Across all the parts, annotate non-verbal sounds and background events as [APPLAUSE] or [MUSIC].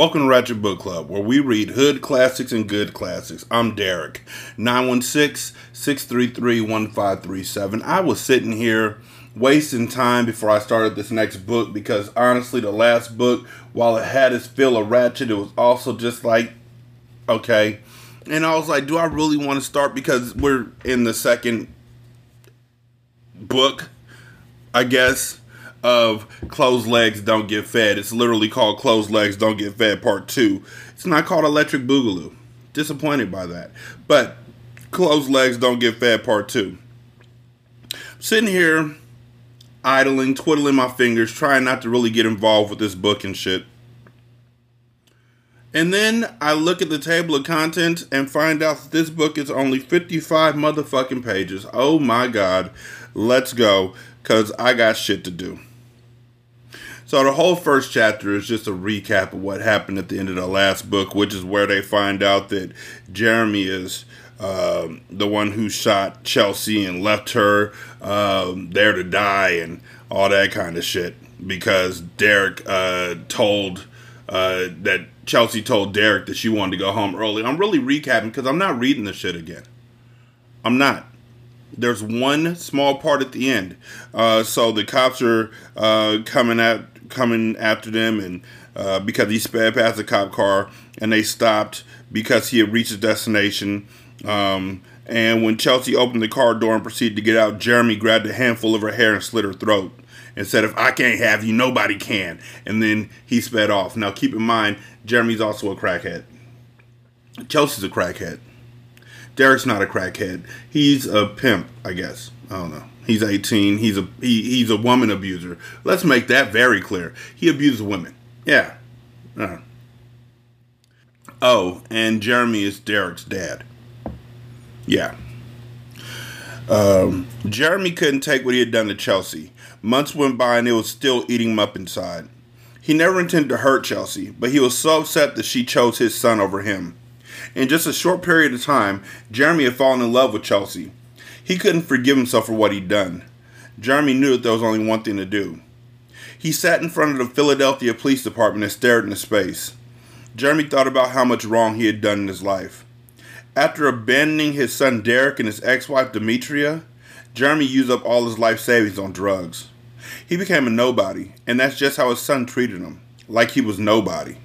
Welcome to Ratchet Book Club, where we read hood classics and good classics. I'm Derek, 916 633 1537. I was sitting here wasting time before I started this next book because honestly, the last book, while it had its fill of Ratchet, it was also just like, okay. And I was like, do I really want to start? Because we're in the second book, I guess of Closed Legs Don't Get Fed. It's literally called Closed Legs Don't Get Fed Part 2. It's not called Electric Boogaloo. Disappointed by that. But Closed Legs Don't Get Fed Part 2. Sitting here, idling, twiddling my fingers, trying not to really get involved with this book and shit. And then I look at the table of contents and find out that this book is only 55 motherfucking pages. Oh my god. Let's go, because I got shit to do. So the whole first chapter is just a recap of what happened at the end of the last book, which is where they find out that Jeremy is um, the one who shot Chelsea and left her um, there to die and all that kind of shit because Derek uh, told uh, that Chelsea told Derek that she wanted to go home early. I'm really recapping because I'm not reading the shit again. I'm not there's one small part at the end. Uh, so the cops are uh, coming at coming after them, and uh, because he sped past the cop car, and they stopped because he had reached his destination. Um, and when Chelsea opened the car door and proceeded to get out, Jeremy grabbed a handful of her hair and slit her throat and said, If I can't have you, nobody can. And then he sped off. Now, keep in mind, Jeremy's also a crackhead. Chelsea's a crackhead. Derek's not a crackhead. He's a pimp, I guess. I don't know. He's 18. He's a he, he's a woman abuser. Let's make that very clear. He abuses women. Yeah. Uh. Oh, and Jeremy is Derek's dad. Yeah. Um, Jeremy couldn't take what he had done to Chelsea. Months went by and it was still eating him up inside. He never intended to hurt Chelsea, but he was so upset that she chose his son over him. In just a short period of time, Jeremy had fallen in love with Chelsea. He couldn't forgive himself for what he'd done. Jeremy knew that there was only one thing to do. He sat in front of the Philadelphia Police Department and stared into space. Jeremy thought about how much wrong he had done in his life. After abandoning his son Derek and his ex wife Demetria, Jeremy used up all his life savings on drugs. He became a nobody, and that's just how his son treated him like he was nobody.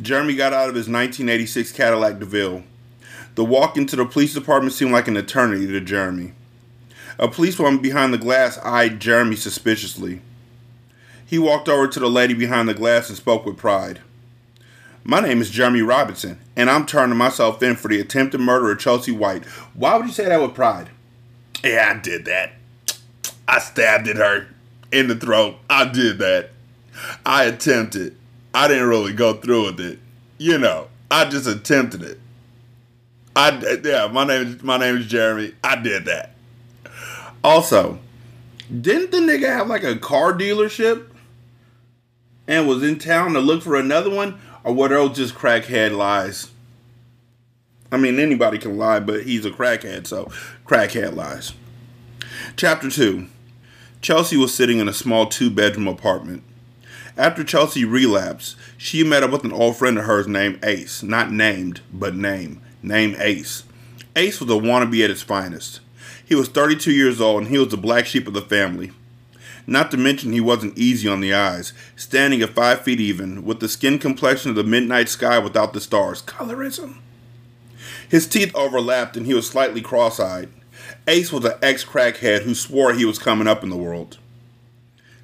Jeremy got out of his 1986 Cadillac DeVille. The walk into the police department seemed like an eternity to Jeremy. A policewoman behind the glass eyed Jeremy suspiciously. He walked over to the lady behind the glass and spoke with pride. My name is Jeremy Robinson, and I'm turning myself in for the attempted murder of Chelsea White. Why would you say that with pride? Yeah, I did that. I stabbed at her in the throat. I did that. I attempted. I didn't really go through with it. You know, I just attempted it. I yeah, my name is my name is Jeremy. I did that. Also, didn't the nigga have like a car dealership and was in town to look for another one, or what those just crackhead lies? I mean, anybody can lie, but he's a crackhead, so crackhead lies. Chapter two. Chelsea was sitting in a small two-bedroom apartment. After Chelsea relapsed, she met up with an old friend of hers named Ace. Not named, but name. Named Ace. Ace was a wannabe at his finest. He was 32 years old and he was the black sheep of the family. Not to mention he wasn't easy on the eyes, standing at five feet even, with the skin complexion of the midnight sky without the stars. Colorism. His teeth overlapped and he was slightly cross eyed. Ace was an ex crackhead who swore he was coming up in the world.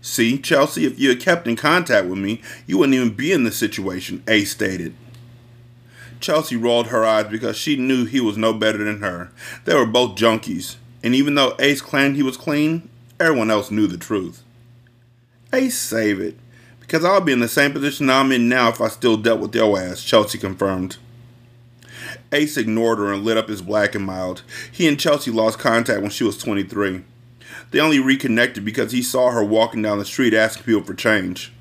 See, Chelsea, if you had kept in contact with me, you wouldn't even be in this situation, Ace stated. Chelsea rolled her eyes because she knew he was no better than her. They were both junkies, and even though Ace claimed he was clean, everyone else knew the truth. Ace, save it, because I'll be in the same position I'm in now if I still dealt with your ass, Chelsea confirmed. Ace ignored her and lit up his black and mild. He and Chelsea lost contact when she was 23. They only reconnected because he saw her walking down the street asking people for change.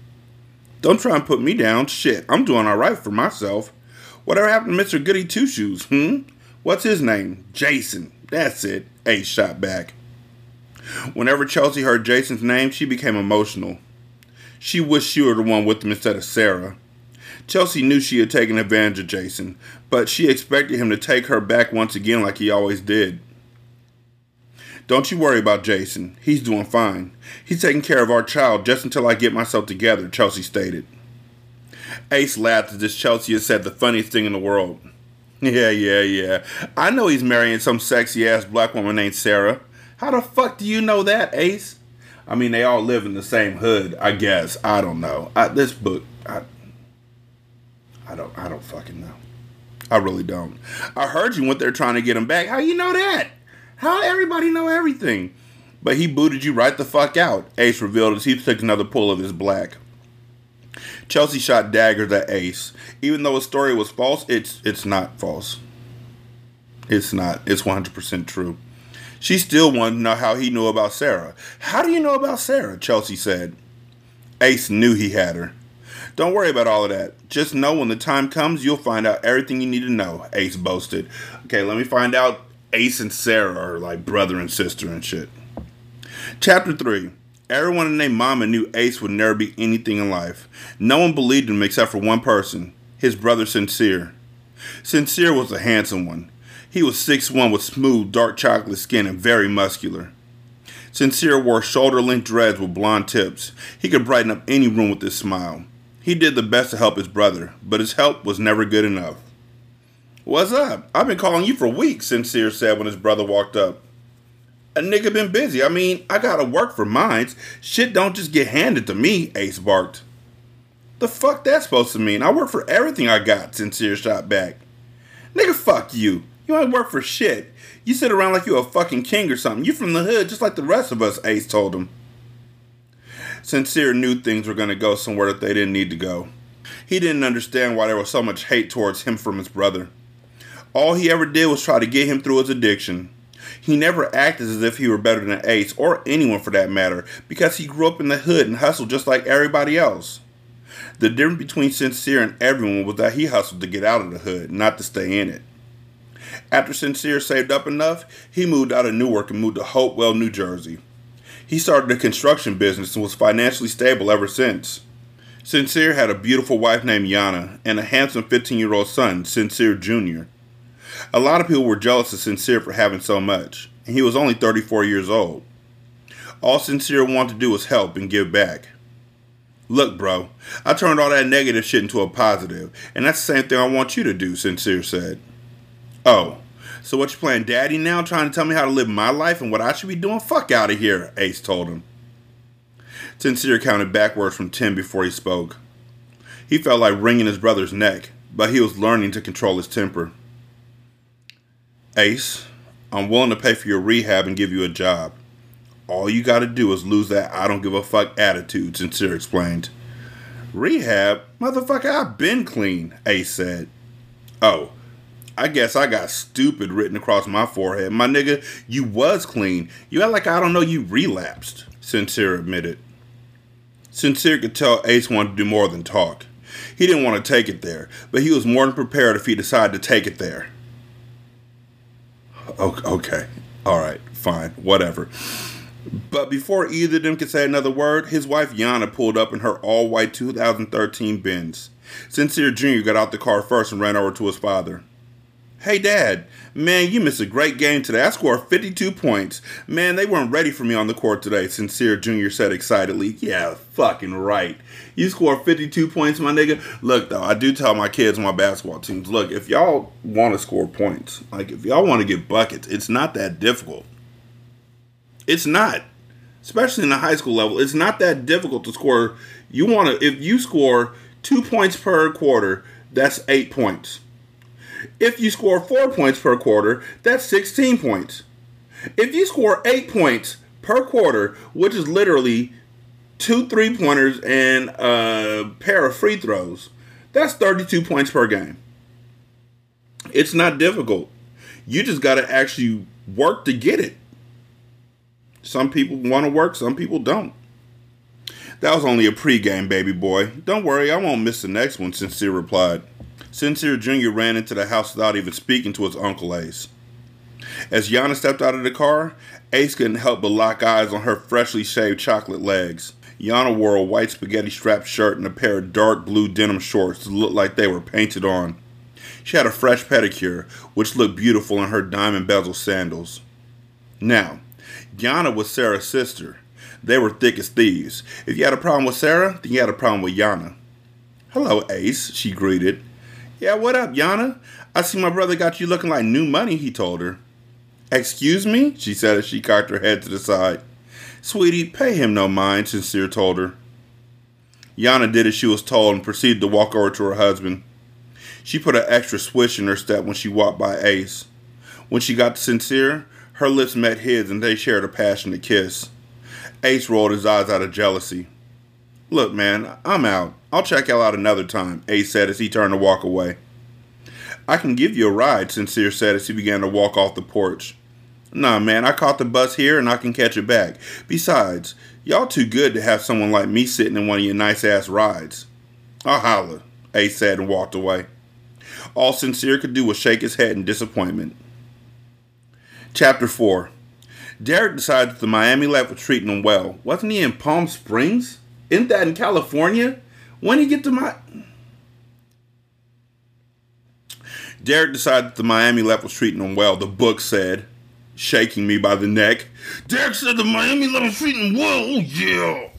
Don't try and put me down. Shit, I'm doing alright for myself. Whatever happened to Mr. Goody Two Shoes, hmm? What's his name? Jason. That's it. Ace shot back. Whenever Chelsea heard Jason's name, she became emotional. She wished she were the one with him instead of Sarah. Chelsea knew she had taken advantage of Jason, but she expected him to take her back once again like he always did. Don't you worry about Jason. He's doing fine. He's taking care of our child just until I get myself together, Chelsea stated. Ace laughed as if Chelsea had said the funniest thing in the world. Yeah, yeah, yeah. I know he's marrying some sexy ass black woman named Sarah. How the fuck do you know that, Ace? I mean, they all live in the same hood, I guess. I don't know. I, this book, I, I don't, I don't fucking know. I really don't. I heard you went there trying to get him back. How you know that? How everybody know everything? But he booted you right the fuck out. Ace revealed as he took another pull of his black. Chelsea shot daggers at Ace. Even though his story was false, it's it's not false. It's not. It's 100% true. She still wanted to know how he knew about Sarah. How do you know about Sarah? Chelsea said. Ace knew he had her. Don't worry about all of that. Just know when the time comes, you'll find out everything you need to know, Ace boasted. Okay, let me find out Ace and Sarah are like brother and sister and shit. Chapter 3 Everyone in their mama knew Ace would never be anything in life. No one believed him except for one person his brother Sincere. Sincere was a handsome one. He was six one with smooth, dark chocolate skin and very muscular. Sincere wore shoulder length dreads with blonde tips. He could brighten up any room with his smile. He did the best to help his brother, but his help was never good enough. What's up? I've been calling you for weeks, Sincere said when his brother walked up. A nigga been busy. I mean, I gotta work for mines. Shit don't just get handed to me, Ace barked. The fuck that supposed to mean? I work for everything I got, Sincere shot back. Nigga, fuck you. You ain't work for shit. You sit around like you a fucking king or something. You from the hood just like the rest of us, Ace told him. Sincere knew things were to go somewhere that they didn't need to go. He didn't understand why there was so much hate towards him from his brother. All he ever did was try to get him through his addiction. He never acted as if he were better than Ace, or anyone for that matter, because he grew up in the hood and hustled just like everybody else. The difference between Sincere and everyone was that he hustled to get out of the hood, not to stay in it. After Sincere saved up enough, he moved out of Newark and moved to Hopewell, New Jersey. He started a construction business and was financially stable ever since. Sincere had a beautiful wife named Yana and a handsome 15 year old son, Sincere Jr. A lot of people were jealous of Sincere for having so much, and he was only 34 years old. All Sincere wanted to do was help and give back. Look, bro, I turned all that negative shit into a positive, and that's the same thing I want you to do, Sincere said. Oh, so what you playing daddy now, trying to tell me how to live my life and what I should be doing? Fuck out of here, Ace told him. Sincere counted backwards from ten before he spoke. He felt like wringing his brother's neck, but he was learning to control his temper. Ace, I'm willing to pay for your rehab and give you a job. All you gotta do is lose that I don't give a fuck attitude, Sincere explained. Rehab? Motherfucker, I've been clean, Ace said. Oh, I guess I got stupid written across my forehead. My nigga, you was clean. You act like I don't know you relapsed, Sincere admitted. Sincere could tell Ace wanted to do more than talk. He didn't want to take it there, but he was more than prepared if he decided to take it there. Okay, all right, fine, whatever. But before either of them could say another word, his wife Yana pulled up in her all white 2013 Benz. Sincere Jr. got out the car first and ran over to his father. Hey, Dad, man, you missed a great game today. I scored 52 points. Man, they weren't ready for me on the court today, Sincere Jr. said excitedly. Yeah, fucking right. You scored 52 points, my nigga. Look, though, I do tell my kids my basketball teams look, if y'all want to score points, like if y'all want to get buckets, it's not that difficult. It's not. Especially in the high school level, it's not that difficult to score. You want to, if you score two points per quarter, that's eight points if you score four points per quarter, that's 16 points. If you score eight points per quarter, which is literally two three pointers and a pair of free throws, that's 32 points per game. It's not difficult. You just got to actually work to get it. Some people want to work, some people don't. That was only a pregame, baby boy. Don't worry, I won't miss the next one, Sincere replied. Sincere Jr. ran into the house without even speaking to his Uncle Ace. As Yana stepped out of the car, Ace couldn't help but lock eyes on her freshly shaved chocolate legs. Yana wore a white spaghetti striped shirt and a pair of dark blue denim shorts that looked like they were painted on. She had a fresh pedicure, which looked beautiful in her diamond bezel sandals. Now, Yana was Sarah's sister. They were thick as thieves. If you had a problem with Sarah, then you had a problem with Yana. Hello, Ace, she greeted. Yeah, what up, Yana? I see my brother got you looking like new money, he told her. Excuse me? she said as she cocked her head to the side. Sweetie, pay him no mind, Sincere told her. Yana did as she was told and proceeded to walk over to her husband. She put an extra swish in her step when she walked by Ace. When she got to Sincere, her lips met his and they shared a passionate kiss. Ace rolled his eyes out of jealousy. Look, man, I'm out. I'll check y'all out another time, Ace said as he turned to walk away. I can give you a ride, Sincere said as he began to walk off the porch. Nah, man, I caught the bus here and I can catch it back. Besides, y'all too good to have someone like me sitting in one of your nice ass rides. I'll holler, Ace said and walked away. All Sincere could do was shake his head in disappointment. Chapter 4 Derek decided that the Miami life was treating him well. Wasn't he in Palm Springs? Isn't that in California? When he get to my Derek decided that the Miami left was treating him well, the book said, shaking me by the neck. Derek said the Miami left was treating him well, oh yeah.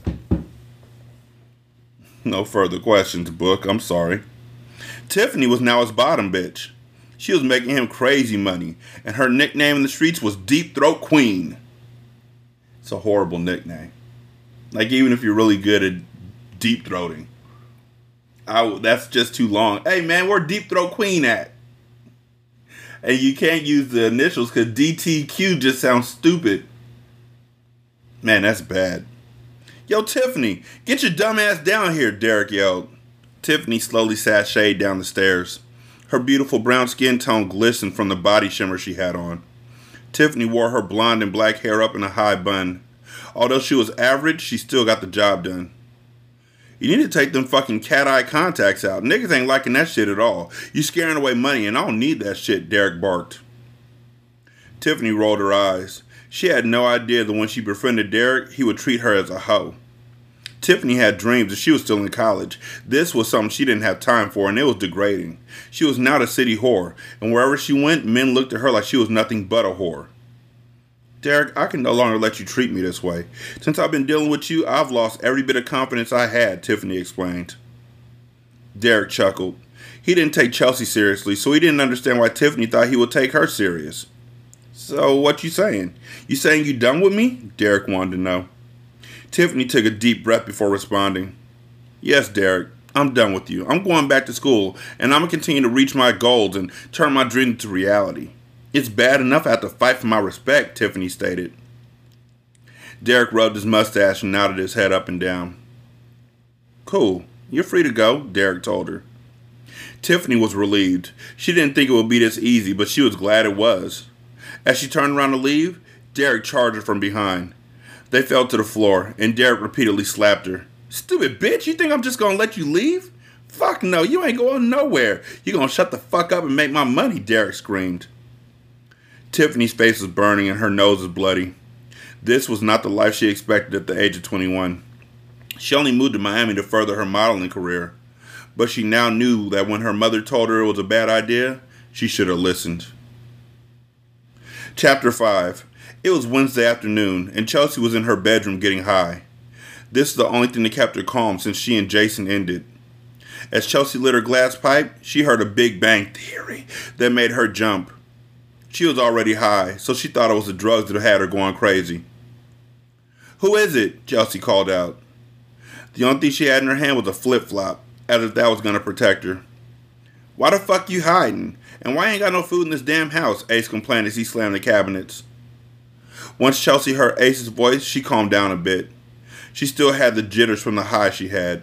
No further questions, book, I'm sorry. Tiffany was now his bottom bitch. She was making him crazy money, and her nickname in the streets was Deep Throat Queen. It's a horrible nickname. Like even if you're really good at deep throating, I that's just too long. Hey man, where Deep Throat Queen at? And you can't use the initials because DTQ just sounds stupid. Man, that's bad. Yo, Tiffany, get your dumb ass down here, Derek yelled. Tiffany slowly sashayed down the stairs. Her beautiful brown skin tone glistened from the body shimmer she had on. Tiffany wore her blonde and black hair up in a high bun. Although she was average, she still got the job done. You need to take them fucking cat eye contacts out. Niggas ain't liking that shit at all. You scaring away money, and I don't need that shit, Derek barked. Tiffany rolled her eyes. She had no idea that when she befriended Derek, he would treat her as a hoe. Tiffany had dreams that she was still in college. This was something she didn't have time for, and it was degrading. She was not a city whore, and wherever she went, men looked at her like she was nothing but a whore. Derek, I can no longer let you treat me this way. Since I've been dealing with you, I've lost every bit of confidence I had, Tiffany explained. Derek chuckled. He didn't take Chelsea seriously, so he didn't understand why Tiffany thought he would take her serious. So what you saying? You saying you done with me? Derek wanted to know. Tiffany took a deep breath before responding. Yes, Derek, I'm done with you. I'm going back to school, and I'm going to continue to reach my goals and turn my dreams into reality. It's bad enough I have to fight for my respect, Tiffany stated. Derek rubbed his mustache and nodded his head up and down. Cool. You're free to go, Derek told her. Tiffany was relieved. She didn't think it would be this easy, but she was glad it was. As she turned around to leave, Derek charged her from behind. They fell to the floor, and Derek repeatedly slapped her. Stupid bitch, you think I'm just gonna let you leave? Fuck no, you ain't going nowhere. You gonna shut the fuck up and make my money, Derek screamed. Tiffany's face was burning and her nose was bloody. This was not the life she expected at the age of 21. She only moved to Miami to further her modeling career, but she now knew that when her mother told her it was a bad idea, She should have listened. Chapter 5 It was Wednesday afternoon, and Chelsea was in her bedroom getting high. This is the only thing that kept her calm since she and Jason ended. As Chelsea lit her glass pipe, she heard a big bang theory that made her jump. She was already high, so she thought it was the drugs that had her going crazy. Who is it? Chelsea called out. The only thing she had in her hand was a flip flop, as if that was gonna protect her. Why the fuck you hiding? And why ain't got no food in this damn house? Ace complained as he slammed the cabinets. Once Chelsea heard Ace's voice, she calmed down a bit. She still had the jitters from the high she had.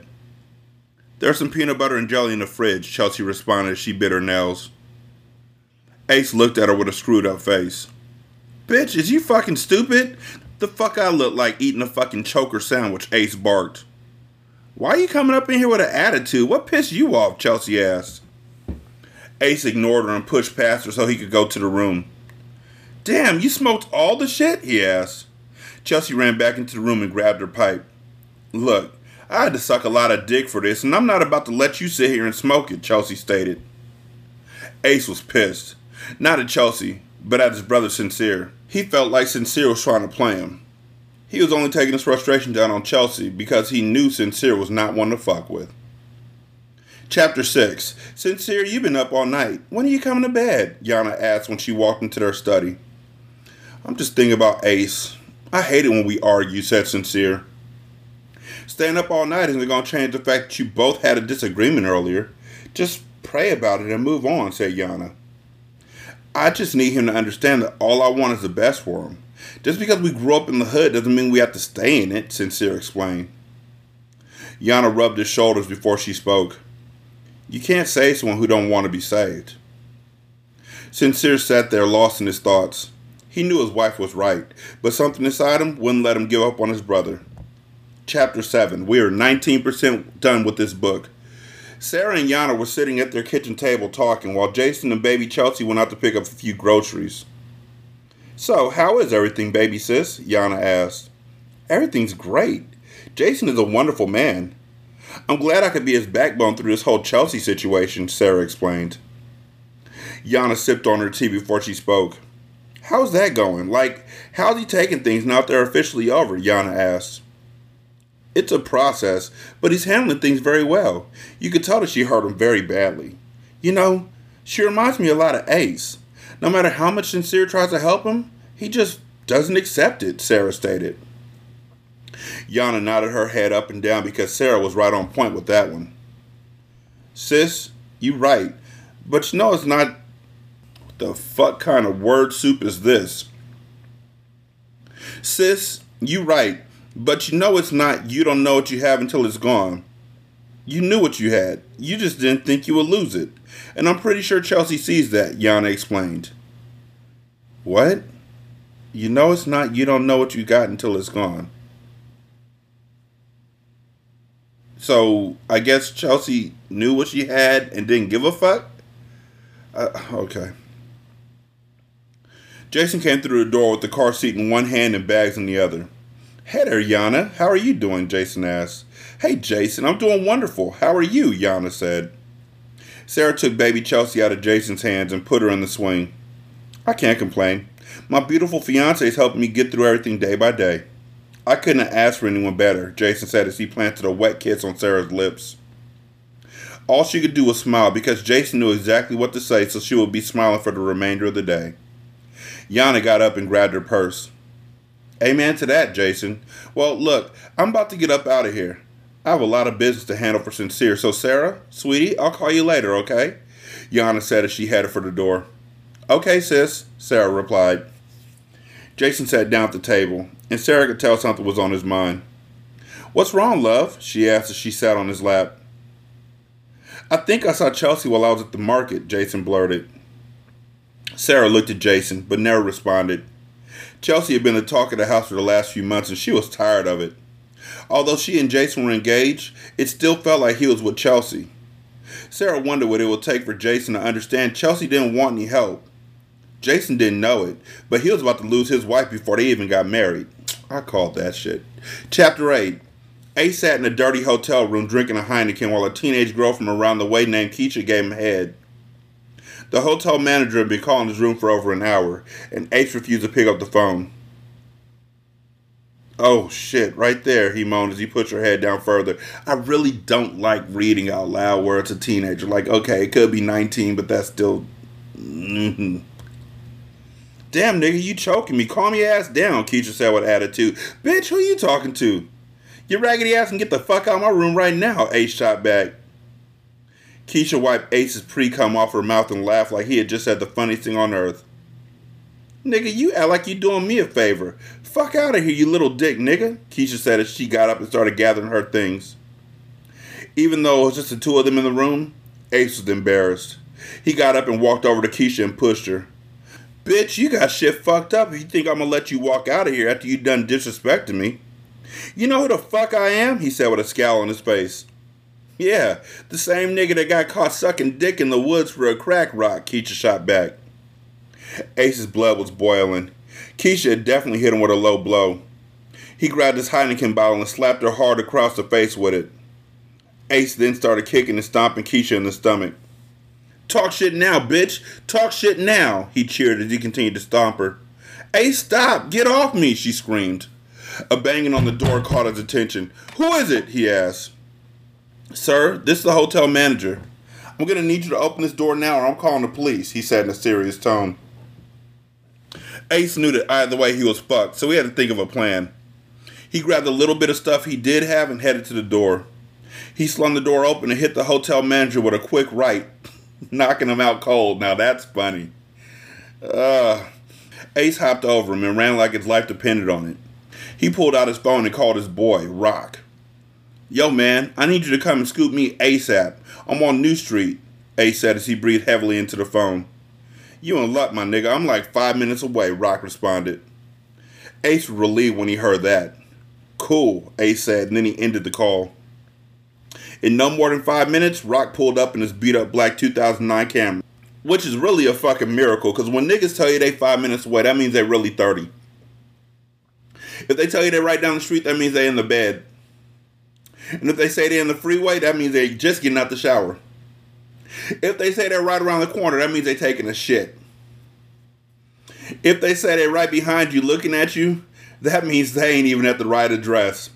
There's some peanut butter and jelly in the fridge, Chelsea responded as she bit her nails. Ace looked at her with a screwed up face. Bitch, is you fucking stupid? The fuck I look like eating a fucking choker sandwich, Ace barked. Why are you coming up in here with an attitude? What pissed you off? Chelsea asked. Ace ignored her and pushed past her so he could go to the room. Damn, you smoked all the shit? he asked. Chelsea ran back into the room and grabbed her pipe. Look, I had to suck a lot of dick for this, and I'm not about to let you sit here and smoke it, Chelsea stated. Ace was pissed. Not at Chelsea, but at his brother Sincere. He felt like Sincere was trying to play him. He was only taking his frustration down on Chelsea because he knew Sincere was not one to fuck with. Chapter 6 Sincere, you've been up all night. When are you coming to bed? Yana asked when she walked into their study. I'm just thinking about Ace. I hate it when we argue, said Sincere. Staying up all night isn't going to change the fact that you both had a disagreement earlier. Just pray about it and move on, said Yana. I just need him to understand that all I want is the best for him. Just because we grew up in the hood doesn't mean we have to stay in it, Sincere explained. Yana rubbed his shoulders before she spoke. You can't save someone who don't want to be saved. Sincere sat there lost in his thoughts. He knew his wife was right, but something inside him wouldn't let him give up on his brother. Chapter 7. We are 19% done with this book. Sarah and Yana were sitting at their kitchen table talking while Jason and baby Chelsea went out to pick up a few groceries. So, how is everything, baby sis? Yana asked. Everything's great. Jason is a wonderful man. I'm glad I could be his backbone through this whole Chelsea situation, Sarah explained. Yana sipped on her tea before she spoke. How's that going? Like, how's he taking things now that they're officially over? Yana asked. It's a process, but he's handling things very well. You could tell that she hurt him very badly. You know, she reminds me a lot of Ace. No matter how much Sincere tries to help him, he just doesn't accept it, Sarah stated. Yana nodded her head up and down because Sarah was right on point with that one. Sis, you right. But you know it's not the fuck kind of word soup is this? Sis, you right, but you know it's not you don't know what you have until it's gone. You knew what you had. You just didn't think you would lose it. And I'm pretty sure Chelsea sees that, Yana explained. What? You know it's not you don't know what you got until it's gone. So I guess Chelsea knew what she had and didn't give a fuck? Uh, okay. Jason came through the door with the car seat in one hand and bags in the other. Hey there, Yana. How are you doing? Jason asked. Hey, Jason, I'm doing wonderful. How are you? Yana said. Sarah took baby Chelsea out of Jason's hands and put her in the swing. I can't complain. My beautiful fiance is helping me get through everything day by day. I couldn't have asked for anyone better, Jason said as he planted a wet kiss on Sarah's lips. All she could do was smile because Jason knew exactly what to say, so she would be smiling for the remainder of the day. Yana got up and grabbed her purse. Amen to that, Jason. Well, look, I'm about to get up out of here. I have a lot of business to handle for Sincere, so Sarah, sweetie, I'll call you later, okay? Yana said as she headed for the door. Okay, sis, Sarah replied. Jason sat down at the table, and Sarah could tell something was on his mind. What's wrong, love? she asked as she sat on his lap. I think I saw Chelsea while I was at the market, Jason blurted. Sarah looked at Jason, but never responded. Chelsea had been the talk of the house for the last few months, and she was tired of it. Although she and Jason were engaged, it still felt like he was with Chelsea. Sarah wondered what it would take for Jason to understand Chelsea didn't want any help. Jason didn't know it, but he was about to lose his wife before they even got married. I called that shit. Chapter 8 Ace sat in a dirty hotel room drinking a Heineken while a teenage girl from around the way named Keisha gave him head. The hotel manager had been calling his room for over an hour, and Ace refused to pick up the phone. Oh shit, right there, he moaned as he put her head down further. I really don't like reading out loud where it's a teenager. Like, okay, it could be 19, but that's still. Mm-hmm. Damn, nigga, you choking me. Calm your ass down, Keisha said with attitude. Bitch, who you talking to? Your raggedy ass can get the fuck out of my room right now, Ace shot back. Keisha wiped Ace's pre cum off her mouth and laughed like he had just said the funniest thing on earth. Nigga, you act like you doing me a favor. Fuck out of here, you little dick nigga, Keisha said as she got up and started gathering her things. Even though it was just the two of them in the room, Ace was embarrassed. He got up and walked over to Keisha and pushed her. Bitch, you got shit fucked up if you think I'm gonna let you walk out of here after you done disrespecting me. You know who the fuck I am? He said with a scowl on his face. Yeah, the same nigga that got caught sucking dick in the woods for a crack rock, Keisha shot back. Ace's blood was boiling. Keisha had definitely hit him with a low blow. He grabbed his Heineken bottle and slapped her hard across the face with it. Ace then started kicking and stomping Keisha in the stomach. Talk shit now, bitch. Talk shit now, he cheered as he continued to stomp her. Hey, stop! Get off me, she screamed. A banging on the door caught his attention. Who is it? he asked. Sir, this is the hotel manager. I'm going to need you to open this door now or I'm calling the police, he said in a serious tone. Ace knew that either way he was fucked, so he had to think of a plan. He grabbed a little bit of stuff he did have and headed to the door. He slung the door open and hit the hotel manager with a quick right [LAUGHS] knocking him out cold. Now that's funny. Uh, Ace hopped over him and ran like his life depended on it. He pulled out his phone and called his boy, Rock. Yo, man, I need you to come and scoop me ASAP. I'm on New Street, Ace said as he breathed heavily into the phone. You in luck, my nigga. I'm like five minutes away, Rock responded. Ace was relieved when he heard that. Cool, Ace said, and then he ended the call. In no more than five minutes, Rock pulled up in his beat up black 2009 Camry. Which is really a fucking miracle, because when niggas tell you they five minutes away, that means they really 30. If they tell you they're right down the street, that means they in the bed. And if they say they're in the freeway, that means they're just getting out the shower. If they say they're right around the corner, that means they're taking a shit. If they say they're right behind you looking at you, that means they ain't even at the right address.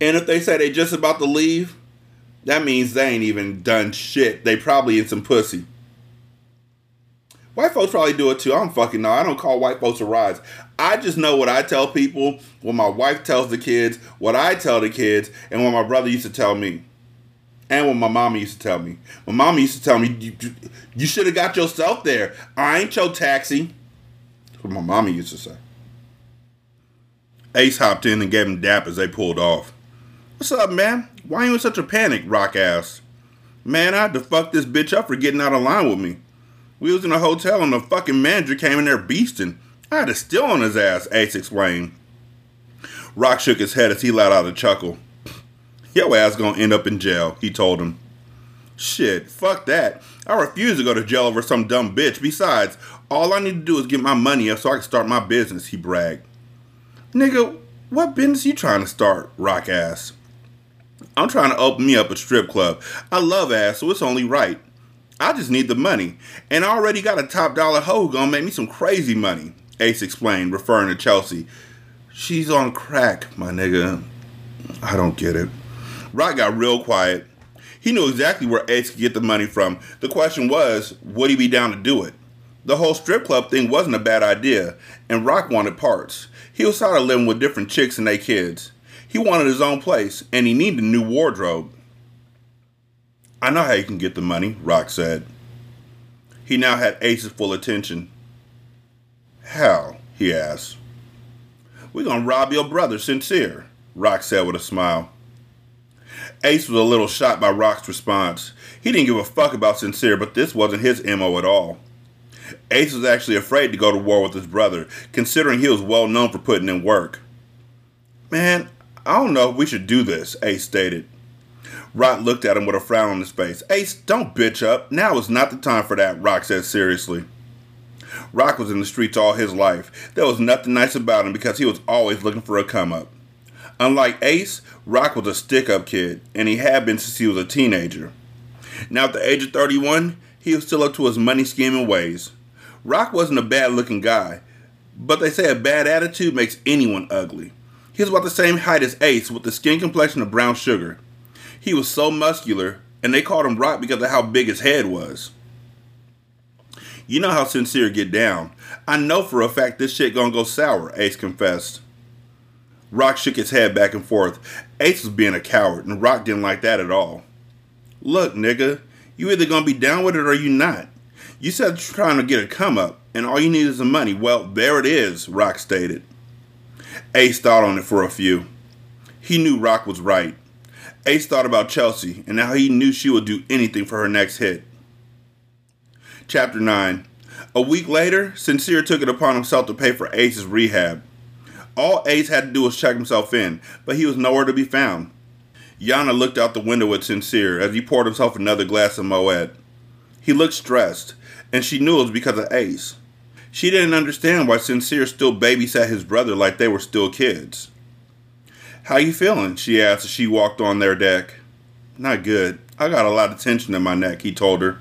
And if they say they're just about to leave, that means they ain't even done shit. They probably in some pussy. White folks probably do it too. I don't fucking know. I don't call white folks a rides. I just know what I tell people, what my wife tells the kids, what I tell the kids, and what my brother used to tell me. And what my mama used to tell me. My mama used to tell me, you, you, should have got yourself there. I ain't your taxi. That's what my mama used to say. Ace hopped in and gave him dap as they pulled off. What's up, man? Why you in such a panic? Rock asked. Man, I had to fuck this bitch up for getting out of line with me. We was in a hotel and the fucking manager came in there beasting. I had to steal on his ass, Ace explained. Rock shook his head as he let out a chuckle. [LAUGHS] Yo ass gonna end up in jail, he told him. Shit, fuck that. I refuse to go to jail over some dumb bitch. Besides, all I need to do is get my money up so I can start my business, he bragged. Nigga, what business you trying to start? Rock ass. I'm trying to open me up a strip club. I love ass, so it's only right. I just need the money. And I already got a top dollar hoe gonna make me some crazy money, Ace explained, referring to Chelsea. She's on crack, my nigga. I don't get it. Rock got real quiet. He knew exactly where Ace could get the money from. The question was, would he be down to do it? The whole strip club thing wasn't a bad idea, and Rock wanted parts. He was tired of living with different chicks and their kids. He wanted his own place, and he needed a new wardrobe. I know how you can get the money, Rock said. He now had Ace's full attention. How? he asked. We're gonna rob your brother, Sincere, Rock said with a smile. Ace was a little shocked by Rock's response. He didn't give a fuck about Sincere, but this wasn't his MO at all. Ace was actually afraid to go to war with his brother, considering he was well known for putting in work. Man, I don't know if we should do this, Ace stated. Rock looked at him with a frown on his face. Ace, don't bitch up. Now is not the time for that, Rock said seriously. Rock was in the streets all his life. There was nothing nice about him because he was always looking for a come up. Unlike Ace, Rock was a stick up kid, and he had been since he was a teenager. Now, at the age of 31, he was still up to his money scheming ways. Rock wasn't a bad looking guy, but they say a bad attitude makes anyone ugly. He was about the same height as Ace with the skin complexion of brown sugar. He was so muscular, and they called him Rock because of how big his head was. You know how sincere get down. I know for a fact this shit gonna go sour, Ace confessed. Rock shook his head back and forth. Ace was being a coward, and Rock didn't like that at all. Look, nigga, you either gonna be down with it or you not. You said you're trying to get a come up, and all you need is the money. Well, there it is, Rock stated. Ace thought on it for a few. He knew Rock was right. Ace thought about Chelsea and how he knew she would do anything for her next hit. Chapter 9 A week later, Sincere took it upon himself to pay for Ace's rehab. All Ace had to do was check himself in, but he was nowhere to be found. Yana looked out the window at Sincere as he poured himself another glass of Moet. He looked stressed, and she knew it was because of Ace. She didn't understand why Sincere still babysat his brother like they were still kids. How you feeling? she asked as she walked on their deck. Not good. I got a lot of tension in my neck, he told her.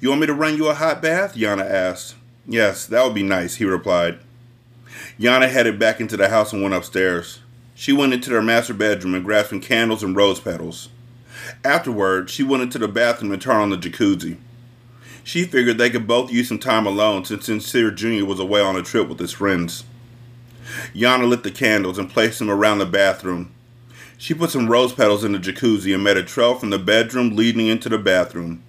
You want me to run you a hot bath? Yana asked. Yes, that would be nice, he replied. Yana headed back into the house and went upstairs. She went into their master bedroom and grabbed some candles and rose petals. Afterward, she went into the bathroom and turned on the jacuzzi. She figured they could both use some time alone since Sincere Jr. was away on a trip with his friends. Yana lit the candles and placed them around the bathroom. She put some rose petals in the jacuzzi and made a trail from the bedroom leading into the bathroom.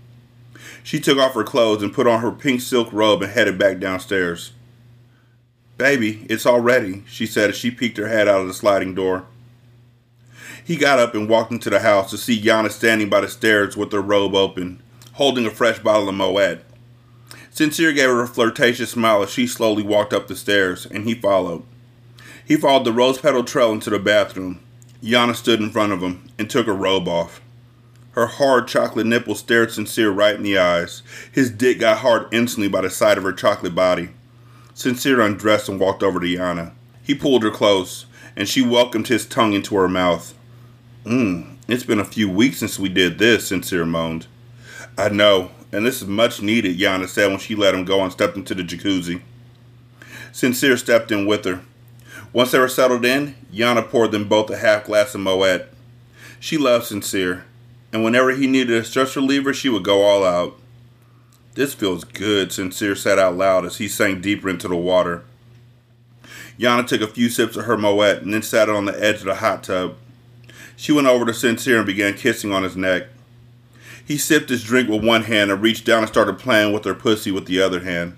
She took off her clothes and put on her pink silk robe and headed back downstairs. Baby, it's all ready, she said as she peeked her head out of the sliding door. He got up and walked into the house to see Yana standing by the stairs with her robe open, holding a fresh bottle of Moet. Sincere gave her a flirtatious smile as she slowly walked up the stairs, and he followed. He followed the rose petal trail into the bathroom. Yana stood in front of him and took her robe off. Her hard chocolate nipples stared Sincere right in the eyes. His dick got hard instantly by the sight of her chocolate body. Sincere undressed and walked over to Yana. He pulled her close, and she welcomed his tongue into her mouth. Mmm, it's been a few weeks since we did this, Sincere moaned. I know, and this is much needed, Yana said when she let him go and stepped into the jacuzzi. Sincere stepped in with her. Once they were settled in, Yana poured them both a half glass of Moet. She loved Sincere, and whenever he needed a stress reliever, she would go all out. This feels good, Sincere said out loud as he sank deeper into the water. Yana took a few sips of her Moet and then sat on the edge of the hot tub. She went over to Sincere and began kissing on his neck. He sipped his drink with one hand and reached down and started playing with her pussy with the other hand.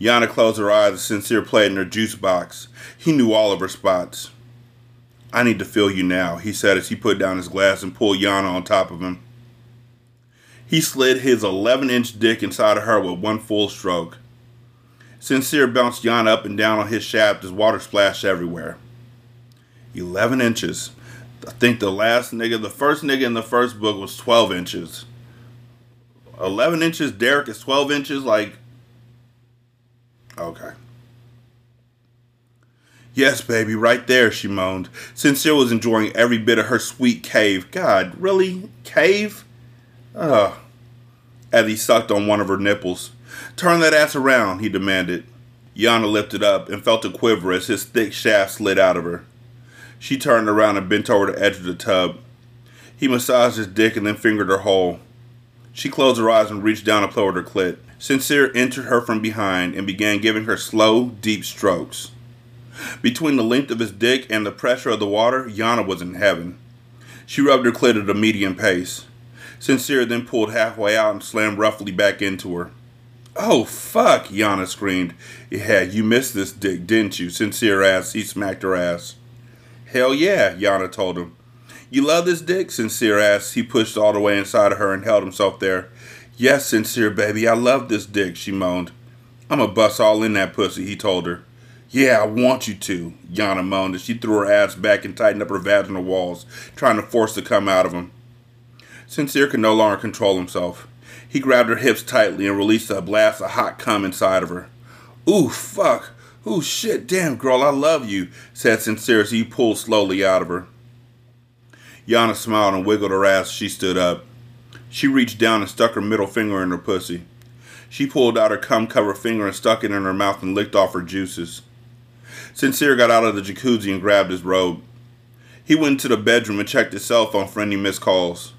Yana closed her eyes as Sincere played in her juice box. He knew all of her spots. I need to feel you now, he said as he put down his glass and pulled Yana on top of him. He slid his 11 inch dick inside of her with one full stroke. Sincere bounced Yana up and down on his shaft as water splashed everywhere. 11 inches. I think the last nigga, the first nigga in the first book was 12 inches. 11 inches, Derek is 12 inches, like, Okay. Yes, baby, right there, she moaned. Sincere was enjoying every bit of her sweet cave. God, really? Cave? Ugh. As he sucked on one of her nipples. Turn that ass around, he demanded. Yana lifted up and felt a quiver as his thick shaft slid out of her. She turned around and bent over the edge of the tub. He massaged his dick and then fingered her hole. She closed her eyes and reached down and played with her clit. Sincere entered her from behind and began giving her slow, deep strokes. Between the length of his dick and the pressure of the water, Yana was in heaven. She rubbed her clit at a medium pace. Sincere then pulled halfway out and slammed roughly back into her. Oh, fuck, Yana screamed. Yeah, you missed this dick, didn't you? Sincere asked. He smacked her ass. Hell yeah, Yana told him. You love this dick? Sincere asked. He pushed all the way inside of her and held himself there. Yes, sincere baby, I love this dick, she moaned. I'm a bust all in that pussy, he told her. Yeah, I want you to, Yana moaned as she threw her ass back and tightened up her vaginal walls, trying to force the come out of him. Sincere could no longer control himself. He grabbed her hips tightly and released a blast of hot cum inside of her. Ooh, fuck. Ooh, shit, damn, girl, I love you, said Sincere as he pulled slowly out of her. Yana smiled and wiggled her ass as she stood up. She reached down and stuck her middle finger in her pussy. She pulled out her cum covered finger and stuck it in her mouth and licked off her juices. Sincere got out of the jacuzzi and grabbed his robe. He went into the bedroom and checked his cell phone for any missed calls.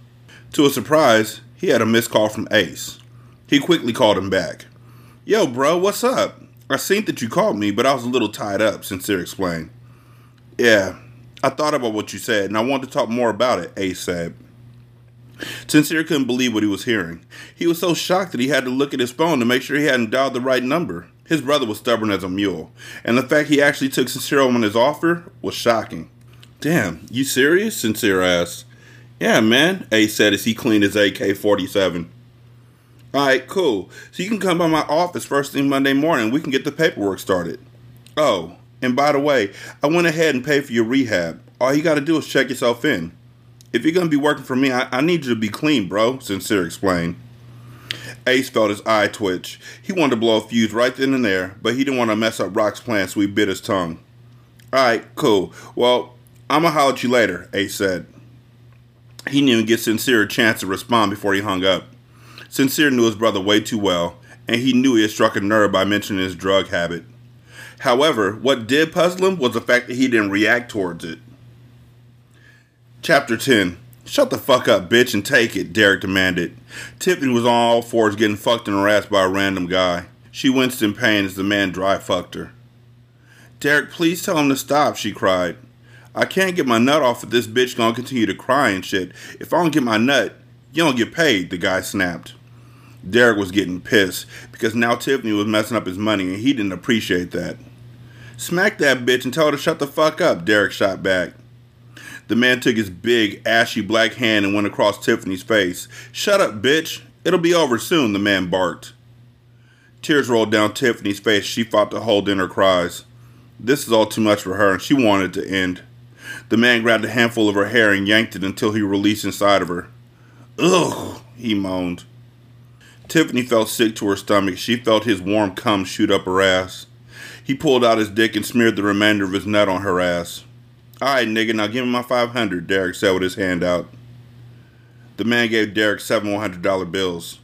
To his surprise, he had a missed call from Ace. He quickly called him back. Yo, bro, what's up? I seen that you called me, but I was a little tied up, Sincere explained. Yeah, I thought about what you said, and I wanted to talk more about it, Ace said. Sincere couldn't believe what he was hearing. He was so shocked that he had to look at his phone to make sure he hadn't dialed the right number. His brother was stubborn as a mule, and the fact he actually took Sincero on his offer was shocking. Damn, you serious? Sincere asked. Yeah, man, Ace said as he cleaned his AK 47. Alright, cool. So you can come by my office first thing Monday morning. We can get the paperwork started. Oh, and by the way, I went ahead and paid for your rehab. All you gotta do is check yourself in. If you're gonna be working for me, I, I need you to be clean, bro, Sincere explained. Ace felt his eye twitch. He wanted to blow a fuse right then and there, but he didn't want to mess up Rock's plan, so he bit his tongue. Alright, cool. Well, I'm gonna holler at you later, Ace said. He didn't even get Sincere a chance to respond before he hung up. Sincere knew his brother way too well, and he knew he had struck a nerve by mentioning his drug habit. However, what did puzzle him was the fact that he didn't react towards it. Chapter 10 Shut the fuck up, bitch, and take it, Derek demanded. Tiffany was on all fours getting fucked and harassed by a random guy. She winced in pain as the man dry fucked her. Derek, please tell him to stop, she cried. I can't get my nut off if this bitch gonna continue to cry and shit. If I don't get my nut, you don't get paid, the guy snapped. Derek was getting pissed because now Tiffany was messing up his money and he didn't appreciate that. Smack that bitch and tell her to shut the fuck up, Derek shot back. The man took his big, ashy black hand and went across Tiffany's face. Shut up, bitch. It'll be over soon, the man barked. Tears rolled down Tiffany's face. She fought to hold in her cries. This is all too much for her, and she wanted to end. The man grabbed a handful of her hair and yanked it until he released inside of her. Ugh, he moaned. Tiffany felt sick to her stomach. She felt his warm cum shoot up her ass. He pulled out his dick and smeared the remainder of his nut on her ass. Alright, nigga, now give me my 500, Derek said with his hand out. The man gave Derek seven $100 bills.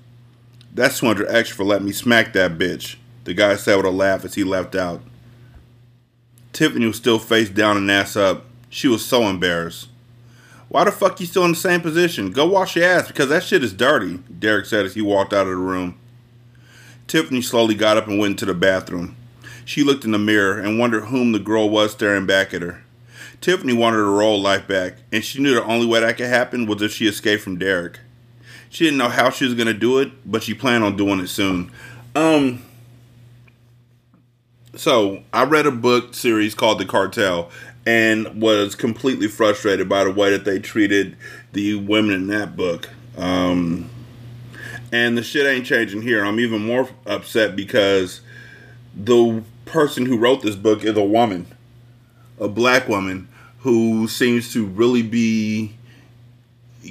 That's 200 extra for letting me smack that bitch, the guy said with a laugh as he left out. Tiffany was still face down and ass up. She was so embarrassed. Why the fuck you still in the same position? Go wash your ass because that shit is dirty, Derek said as he walked out of the room. Tiffany slowly got up and went into the bathroom. She looked in the mirror and wondered whom the girl was staring back at her. Tiffany wanted her old life back, and she knew the only way that could happen was if she escaped from Derek. She didn't know how she was gonna do it, but she planned on doing it soon. Um so I read a book series called The Cartel, and was completely frustrated by the way that they treated the women in that book. Um, and the shit ain't changing here. I'm even more upset because the person who wrote this book is a woman, a black woman who seems to really be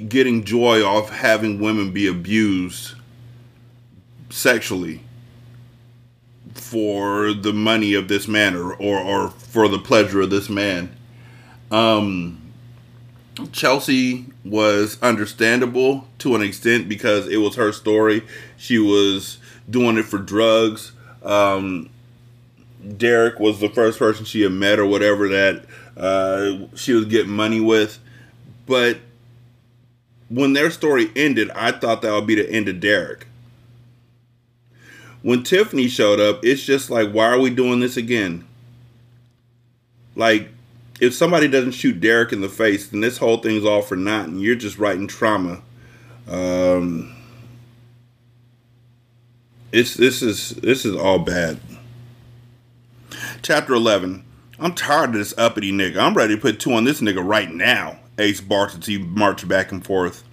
getting joy off having women be abused sexually for the money of this man or, or, or for the pleasure of this man. Um, Chelsea was understandable to an extent because it was her story. She was doing it for drugs. Um, Derek was the first person she had met or whatever that uh, she was getting money with. But when their story ended, I thought that would be the end of Derek when Tiffany showed up, it's just like, why are we doing this again? Like, if somebody doesn't shoot Derek in the face, then this whole thing's all for naught, and you're just writing trauma. Um, it's this is this is all bad. Chapter eleven. I'm tired of this uppity nigga. I'm ready to put two on this nigga right now. Ace barked as he marched back and forth.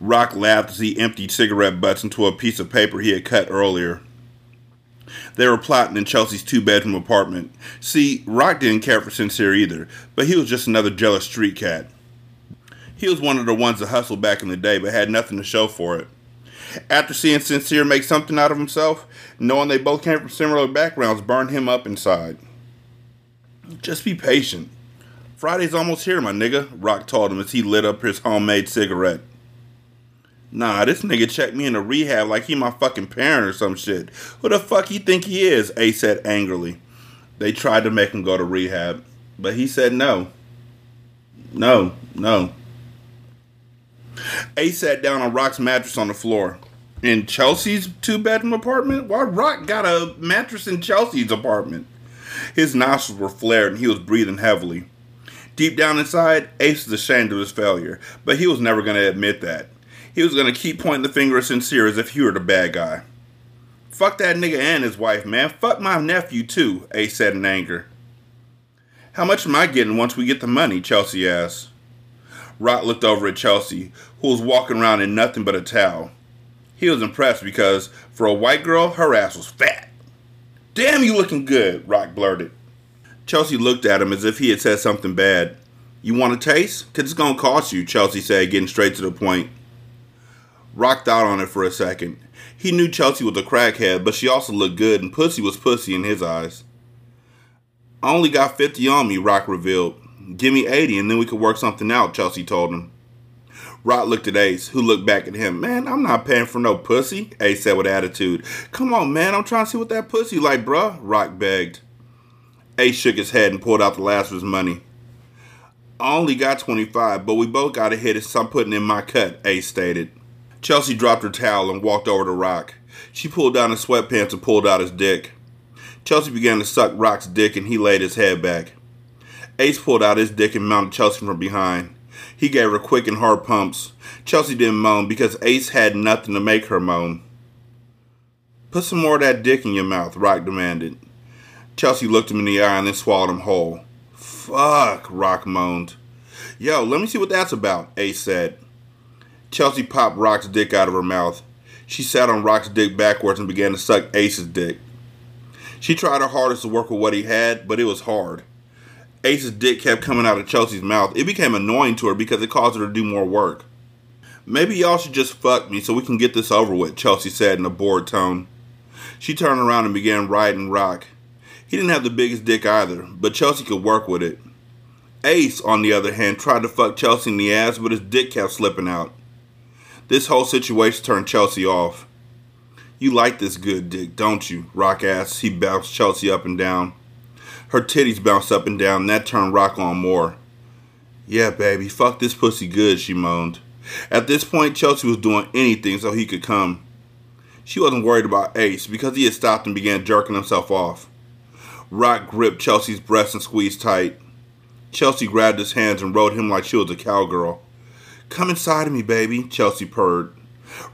Rock laughed as he emptied cigarette butts into a piece of paper he had cut earlier. They were plotting in Chelsea's two bedroom apartment. See, Rock didn't care for Sincere either, but he was just another jealous street cat. He was one of the ones that hustled back in the day, but had nothing to show for it. After seeing Sincere make something out of himself, knowing they both came from similar backgrounds burned him up inside. Just be patient. Friday's almost here, my nigga, Rock told him as he lit up his homemade cigarette. Nah, this nigga checked me into rehab like he my fucking parent or some shit. Who the fuck he think he is? Ace said angrily. They tried to make him go to rehab, but he said no. No, no. Ace sat down on Rock's mattress on the floor. In Chelsea's two bedroom apartment? Why Rock got a mattress in Chelsea's apartment? His nostrils were flared and he was breathing heavily. Deep down inside, Ace was ashamed of his failure, but he was never going to admit that. He was going to keep pointing the finger at Sincere as if he were the bad guy. Fuck that nigga and his wife, man. Fuck my nephew, too, Ace said in anger. How much am I getting once we get the money? Chelsea asked. Rock looked over at Chelsea, who was walking around in nothing but a towel. He was impressed because, for a white girl, her ass was fat. Damn, you looking good, Rock blurted. Chelsea looked at him as if he had said something bad. You want a taste? Cause it's gonna cost you, Chelsea said, getting straight to the point. Rock thought on it for a second. He knew Chelsea was a crackhead, but she also looked good, and pussy was pussy in his eyes. I only got 50 on me, Rock revealed. Give me 80 and then we could work something out, Chelsea told him. Rock looked at Ace, who looked back at him. Man, I'm not paying for no pussy, Ace said with attitude. Come on, man, I'm trying to see what that pussy like, bruh, Rock begged. Ace shook his head and pulled out the last of his money. I only got 25, but we both got to hit it, so I'm putting in my cut, Ace stated. Chelsea dropped her towel and walked over to Rock. She pulled down his sweatpants and pulled out his dick. Chelsea began to suck Rock's dick and he laid his head back. Ace pulled out his dick and mounted Chelsea from behind. He gave her quick and hard pumps. Chelsea didn't moan because Ace had nothing to make her moan. Put some more of that dick in your mouth, Rock demanded. Chelsea looked him in the eye and then swallowed him whole. Fuck, Rock moaned. Yo, let me see what that's about, Ace said. Chelsea popped Rock's dick out of her mouth. She sat on Rock's dick backwards and began to suck Ace's dick. She tried her hardest to work with what he had, but it was hard. Ace's dick kept coming out of Chelsea's mouth. It became annoying to her because it caused her to do more work. Maybe y'all should just fuck me so we can get this over with, Chelsea said in a bored tone. She turned around and began riding Rock. He didn't have the biggest dick either, but Chelsea could work with it. Ace, on the other hand, tried to fuck Chelsea in the ass, but his dick kept slipping out. This whole situation turned Chelsea off. You like this good dick, don't you? Rock asked. He bounced Chelsea up and down. Her titties bounced up and down, that turned Rock on more. Yeah, baby, fuck this pussy good, she moaned. At this point, Chelsea was doing anything so he could come. She wasn't worried about Ace because he had stopped and began jerking himself off. Rock gripped Chelsea's breast and squeezed tight. Chelsea grabbed his hands and rode him like she was a cowgirl. Come inside of me, baby, Chelsea purred.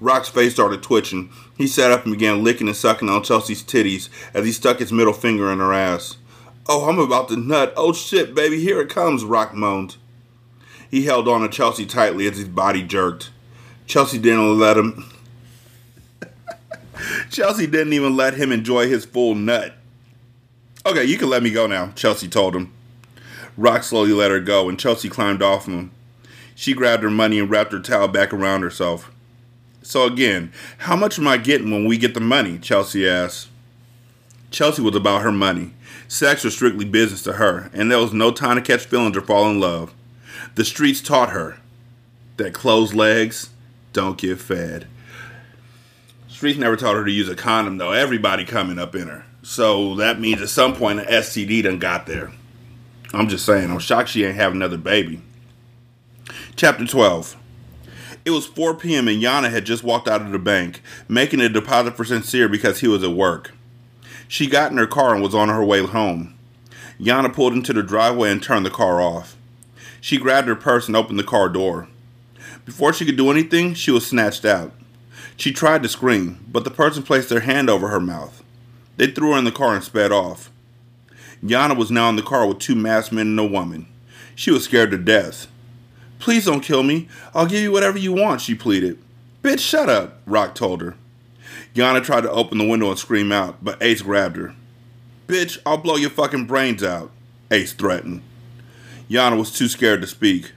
Rock's face started twitching. He sat up and began licking and sucking on Chelsea's titties as he stuck his middle finger in her ass. Oh, I'm about to nut. Oh shit, baby, here it comes, Rock moaned. He held on to Chelsea tightly as his body jerked. Chelsea didn't let him. [LAUGHS] Chelsea didn't even let him enjoy his full nut. Okay, you can let me go now, Chelsea told him. Rock slowly let her go, and Chelsea climbed off him. She grabbed her money and wrapped her towel back around herself. So again, how much am I getting when we get the money? Chelsea asked. Chelsea was about her money. Sex was strictly business to her, and there was no time to catch feelings or fall in love. The streets taught her that closed legs don't get fed. Streets never taught her to use a condom, though. Everybody coming up in her. So that means at some point an STD done got there. I'm just saying, I'm shocked she ain't have another baby. Chapter 12. It was 4 p.m. and Yana had just walked out of the bank, making a deposit for Sincere because he was at work. She got in her car and was on her way home. Yana pulled into the driveway and turned the car off. She grabbed her purse and opened the car door. Before she could do anything, she was snatched out. She tried to scream, but the person placed their hand over her mouth. They threw her in the car and sped off. Yana was now in the car with two masked men and a woman. She was scared to death. Please don't kill me. I'll give you whatever you want, she pleaded. Bitch, shut up, Rock told her. Yana tried to open the window and scream out, but Ace grabbed her. Bitch, I'll blow your fucking brains out, Ace threatened. Yana was too scared to speak.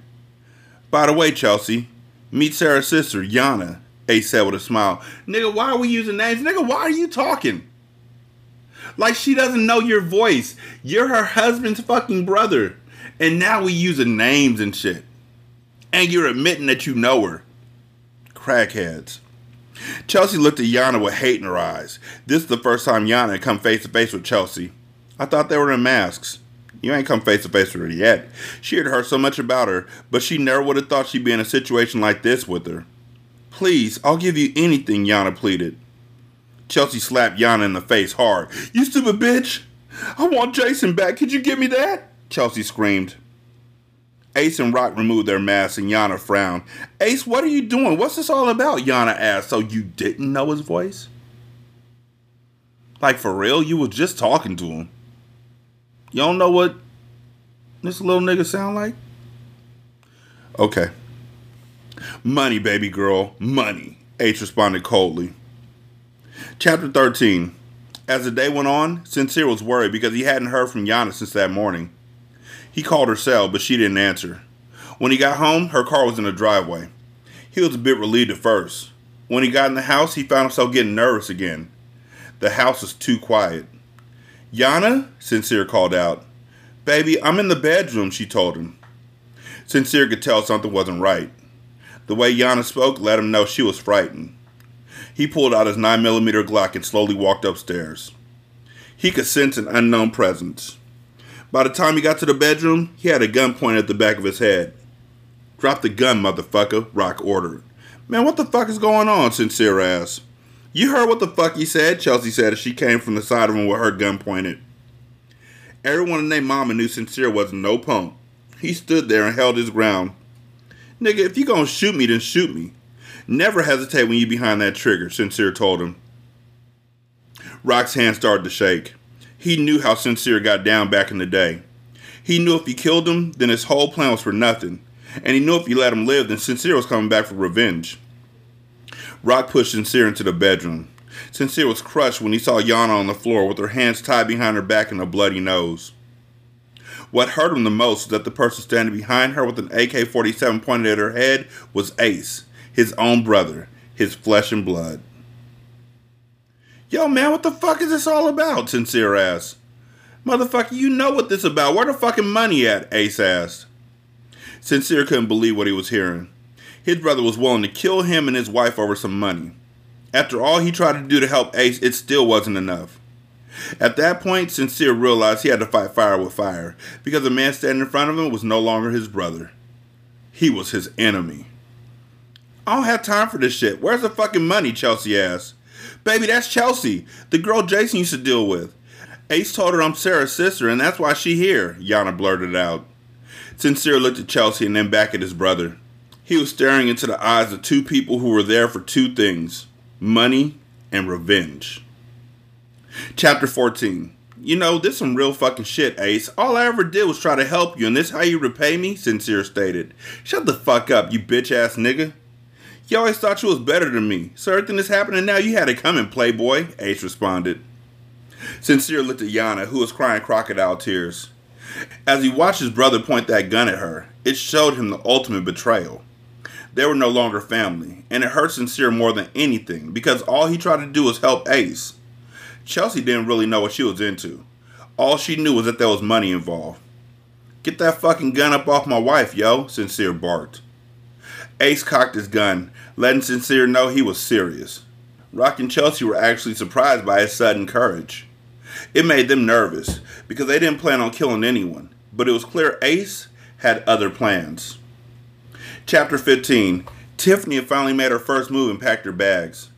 By the way, Chelsea, meet Sarah's sister, Yana, Ace said with a smile. Nigga, why are we using names? Nigga, why are you talking? Like she doesn't know your voice. You're her husband's fucking brother. And now we using names and shit and you're admitting that you know her. crackheads. Chelsea looked at Yana with hate in her eyes. This is the first time Yana had come face to face with Chelsea. I thought they were in masks. You ain't come face to face with her yet. She had heard so much about her, but she never would have thought she'd be in a situation like this with her. Please, I'll give you anything, Yana pleaded. Chelsea slapped Yana in the face hard. You stupid bitch! I want Jason back. Could you give me that? Chelsea screamed. Ace and Rock removed their masks and Yana frowned. Ace, what are you doing? What's this all about? Yana asked. So you didn't know his voice? Like for real? You were just talking to him. You don't know what this little nigga sound like? Okay. Money, baby girl. Money. Ace responded coldly. Chapter 13. As the day went on, Sincere was worried because he hadn't heard from Yana since that morning. He called her cell, but she didn't answer. When he got home, her car was in the driveway. He was a bit relieved at first. When he got in the house, he found himself getting nervous again. The house was too quiet. Yana? Sincere called out. Baby, I'm in the bedroom, she told him. Sincere could tell something wasn't right. The way Yana spoke let him know she was frightened. He pulled out his 9mm Glock and slowly walked upstairs. He could sense an unknown presence. By the time he got to the bedroom, he had a gun pointed at the back of his head. Drop the gun, motherfucker, Rock ordered. Man, what the fuck is going on? Sincere asked. You heard what the fuck he said, Chelsea said as she came from the side of him with her gun pointed. Everyone in their mama knew Sincere wasn't no punk. He stood there and held his ground. Nigga, if you gonna shoot me, then shoot me. Never hesitate when you behind that trigger, Sincere told him. Rock's hand started to shake. He knew how Sincere got down back in the day. He knew if he killed him, then his whole plan was for nothing. And he knew if he let him live, then Sincere was coming back for revenge. Rock pushed Sincere into the bedroom. Sincere was crushed when he saw Yana on the floor with her hands tied behind her back and a bloody nose. What hurt him the most was that the person standing behind her with an AK 47 pointed at her head was Ace, his own brother, his flesh and blood. Yo, man, what the fuck is this all about? Sincere asked. Motherfucker, you know what this about. Where the fucking money at? Ace asked. Sincere couldn't believe what he was hearing. His brother was willing to kill him and his wife over some money. After all he tried to do to help Ace, it still wasn't enough. At that point, Sincere realized he had to fight fire with fire because the man standing in front of him was no longer his brother. He was his enemy. I don't have time for this shit. Where's the fucking money? Chelsea asked. Baby, that's Chelsea, the girl Jason used to deal with. Ace told her I'm Sarah's sister, and that's why she here, Yana blurted out. Sincere looked at Chelsea and then back at his brother. He was staring into the eyes of two people who were there for two things money and revenge. Chapter 14. You know, this some real fucking shit, Ace. All I ever did was try to help you, and this how you repay me? Sincere stated. Shut the fuck up, you bitch ass nigga. You always thought you was better than me. So everything that's happening now, you had it coming, playboy, Ace responded. Sincere looked at Yana, who was crying crocodile tears. As he watched his brother point that gun at her, it showed him the ultimate betrayal. They were no longer family, and it hurt Sincere more than anything because all he tried to do was help Ace. Chelsea didn't really know what she was into. All she knew was that there was money involved. Get that fucking gun up off my wife, yo, Sincere barked. Ace cocked his gun, letting Sincere know he was serious. Rock and Chelsea were actually surprised by his sudden courage. It made them nervous because they didn't plan on killing anyone, but it was clear Ace had other plans. Chapter 15 Tiffany had finally made her first move and packed her bags.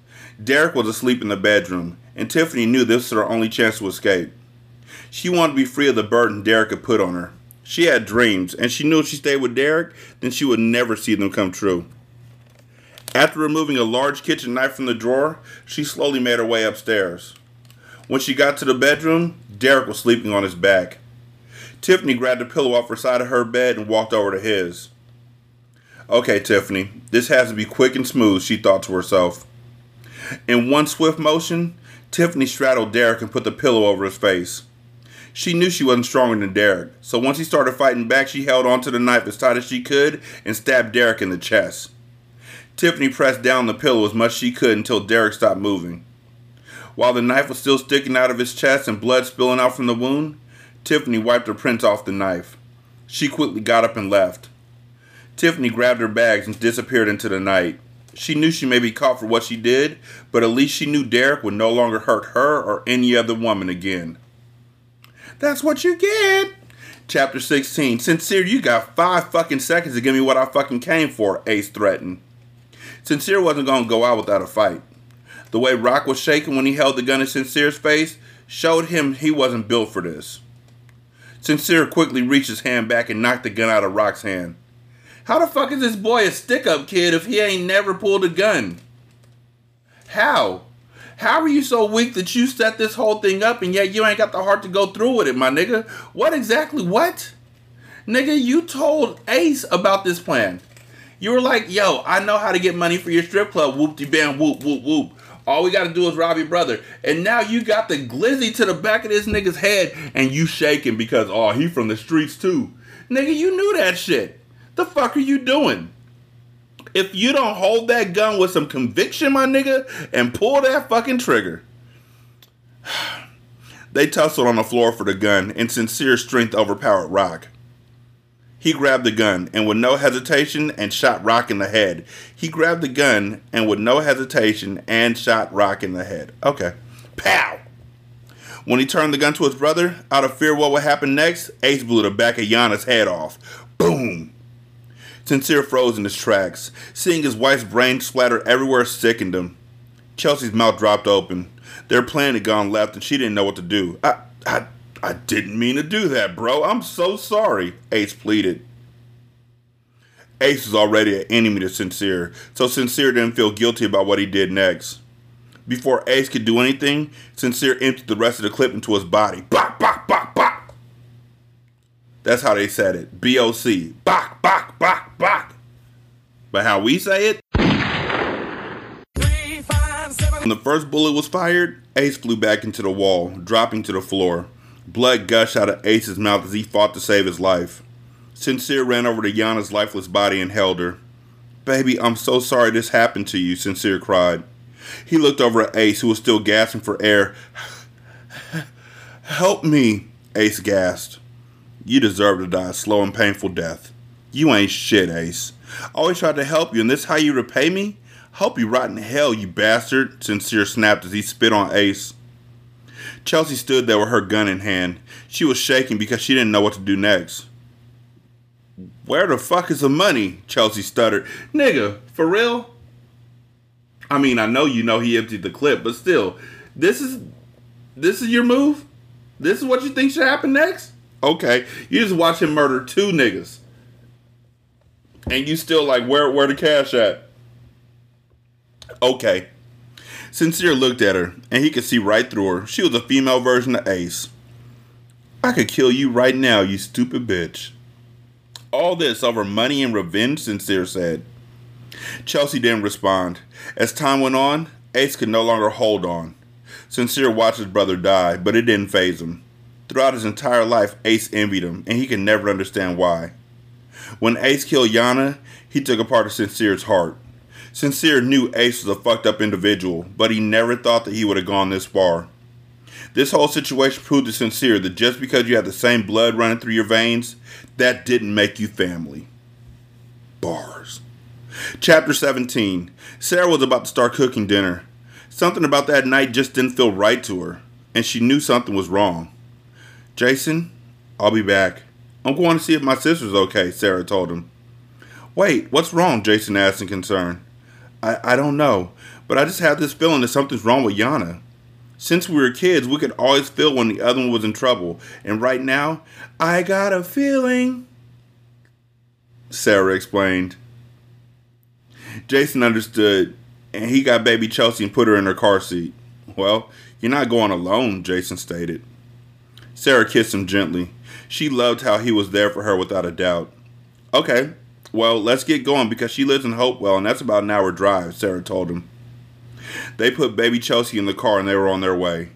Derek was asleep in the bedroom, and Tiffany knew this was her only chance to escape. She wanted to be free of the burden Derek had put on her. She had dreams, and she knew if she stayed with Derek, then she would never see them come true. After removing a large kitchen knife from the drawer, she slowly made her way upstairs. When she got to the bedroom, Derek was sleeping on his back. Tiffany grabbed a pillow off her side of her bed and walked over to his. Okay, Tiffany, this has to be quick and smooth, she thought to herself. In one swift motion, Tiffany straddled Derek and put the pillow over his face. She knew she wasn't stronger than Derek, so once he started fighting back, she held onto the knife as tight as she could and stabbed Derek in the chest. Tiffany pressed down the pillow as much as she could until Derek stopped moving. While the knife was still sticking out of his chest and blood spilling out from the wound, Tiffany wiped her prints off the knife. She quickly got up and left. Tiffany grabbed her bags and disappeared into the night. She knew she may be caught for what she did, but at least she knew Derek would no longer hurt her or any other woman again. That's what you get. Chapter 16. Sincere, you got five fucking seconds to give me what I fucking came for, Ace threatened. Sincere wasn't gonna go out without a fight. The way Rock was shaking when he held the gun in Sincere's face showed him he wasn't built for this. Sincere quickly reached his hand back and knocked the gun out of Rock's hand. How the fuck is this boy a stick up kid if he ain't never pulled a gun? How? How are you so weak that you set this whole thing up and yet you ain't got the heart to go through with it, my nigga? What exactly? What? Nigga, you told Ace about this plan. You were like, yo, I know how to get money for your strip club. Whoop de bam, whoop, whoop, whoop. All we gotta do is rob your brother. And now you got the glizzy to the back of this nigga's head and you shaking because, oh, he from the streets too. Nigga, you knew that shit. The fuck are you doing? If you don't hold that gun with some conviction, my nigga, and pull that fucking trigger. [SIGHS] they tussled on the floor for the gun, and sincere strength overpowered Rock. He grabbed the gun and with no hesitation and shot Rock in the head. He grabbed the gun and with no hesitation and shot Rock in the head. Okay. Pow! When he turned the gun to his brother, out of fear what would happen next, Ace blew the back of Yana's head off. Boom! Sincere froze in his tracks. Seeing his wife's brain splatter everywhere sickened him. Chelsea's mouth dropped open. Their plan had gone left and she didn't know what to do. I, I, I didn't mean to do that, bro. I'm so sorry, Ace pleaded. Ace was already an enemy to Sincere, so Sincere didn't feel guilty about what he did next. Before Ace could do anything, Sincere emptied the rest of the clip into his body. Bop, bop, bop, bop. That's how they said it. B O C. Bok, bok, bok, bok. But how we say it? When the first bullet was fired, Ace flew back into the wall, dropping to the floor. Blood gushed out of Ace's mouth as he fought to save his life. Sincere ran over to Yana's lifeless body and held her. Baby, I'm so sorry this happened to you, Sincere cried. He looked over at Ace, who was still gasping for air. Help me, Ace gasped. You deserve to die a slow and painful death. You ain't shit, Ace. I Always tried to help you, and this how you repay me? Hope you rot in hell, you bastard, Sincere snapped as he spit on Ace. Chelsea stood there with her gun in hand. She was shaking because she didn't know what to do next. Where the fuck is the money? Chelsea stuttered. Nigga, for real? I mean, I know you know he emptied the clip, but still, this is this is your move? This is what you think should happen next? Okay, you just watch him murder two niggas, and you still like where where the cash at? Okay. Sincere looked at her, and he could see right through her. She was a female version of Ace. I could kill you right now, you stupid bitch. All this over money and revenge, Sincere said. Chelsea didn't respond. As time went on, Ace could no longer hold on. Sincere watched his brother die, but it didn't phase him. Throughout his entire life, Ace envied him, and he could never understand why. When Ace killed Yana, he took a part of Sincere's heart. Sincere knew Ace was a fucked up individual, but he never thought that he would have gone this far. This whole situation proved to Sincere that just because you have the same blood running through your veins, that didn't make you family. Bars. Chapter 17. Sarah was about to start cooking dinner. Something about that night just didn't feel right to her, and she knew something was wrong. Jason, I'll be back. I'm going to see if my sister's okay, Sarah told him. Wait, what's wrong? Jason asked in concern. I, I don't know, but I just have this feeling that something's wrong with Yana. Since we were kids, we could always feel when the other one was in trouble, and right now, I got a feeling. Sarah explained. Jason understood, and he got baby Chelsea and put her in her car seat. Well, you're not going alone, Jason stated. Sarah kissed him gently. She loved how he was there for her without a doubt. Okay, well, let's get going because she lives in Hopewell and that's about an hour drive, Sarah told him. They put baby Chelsea in the car and they were on their way.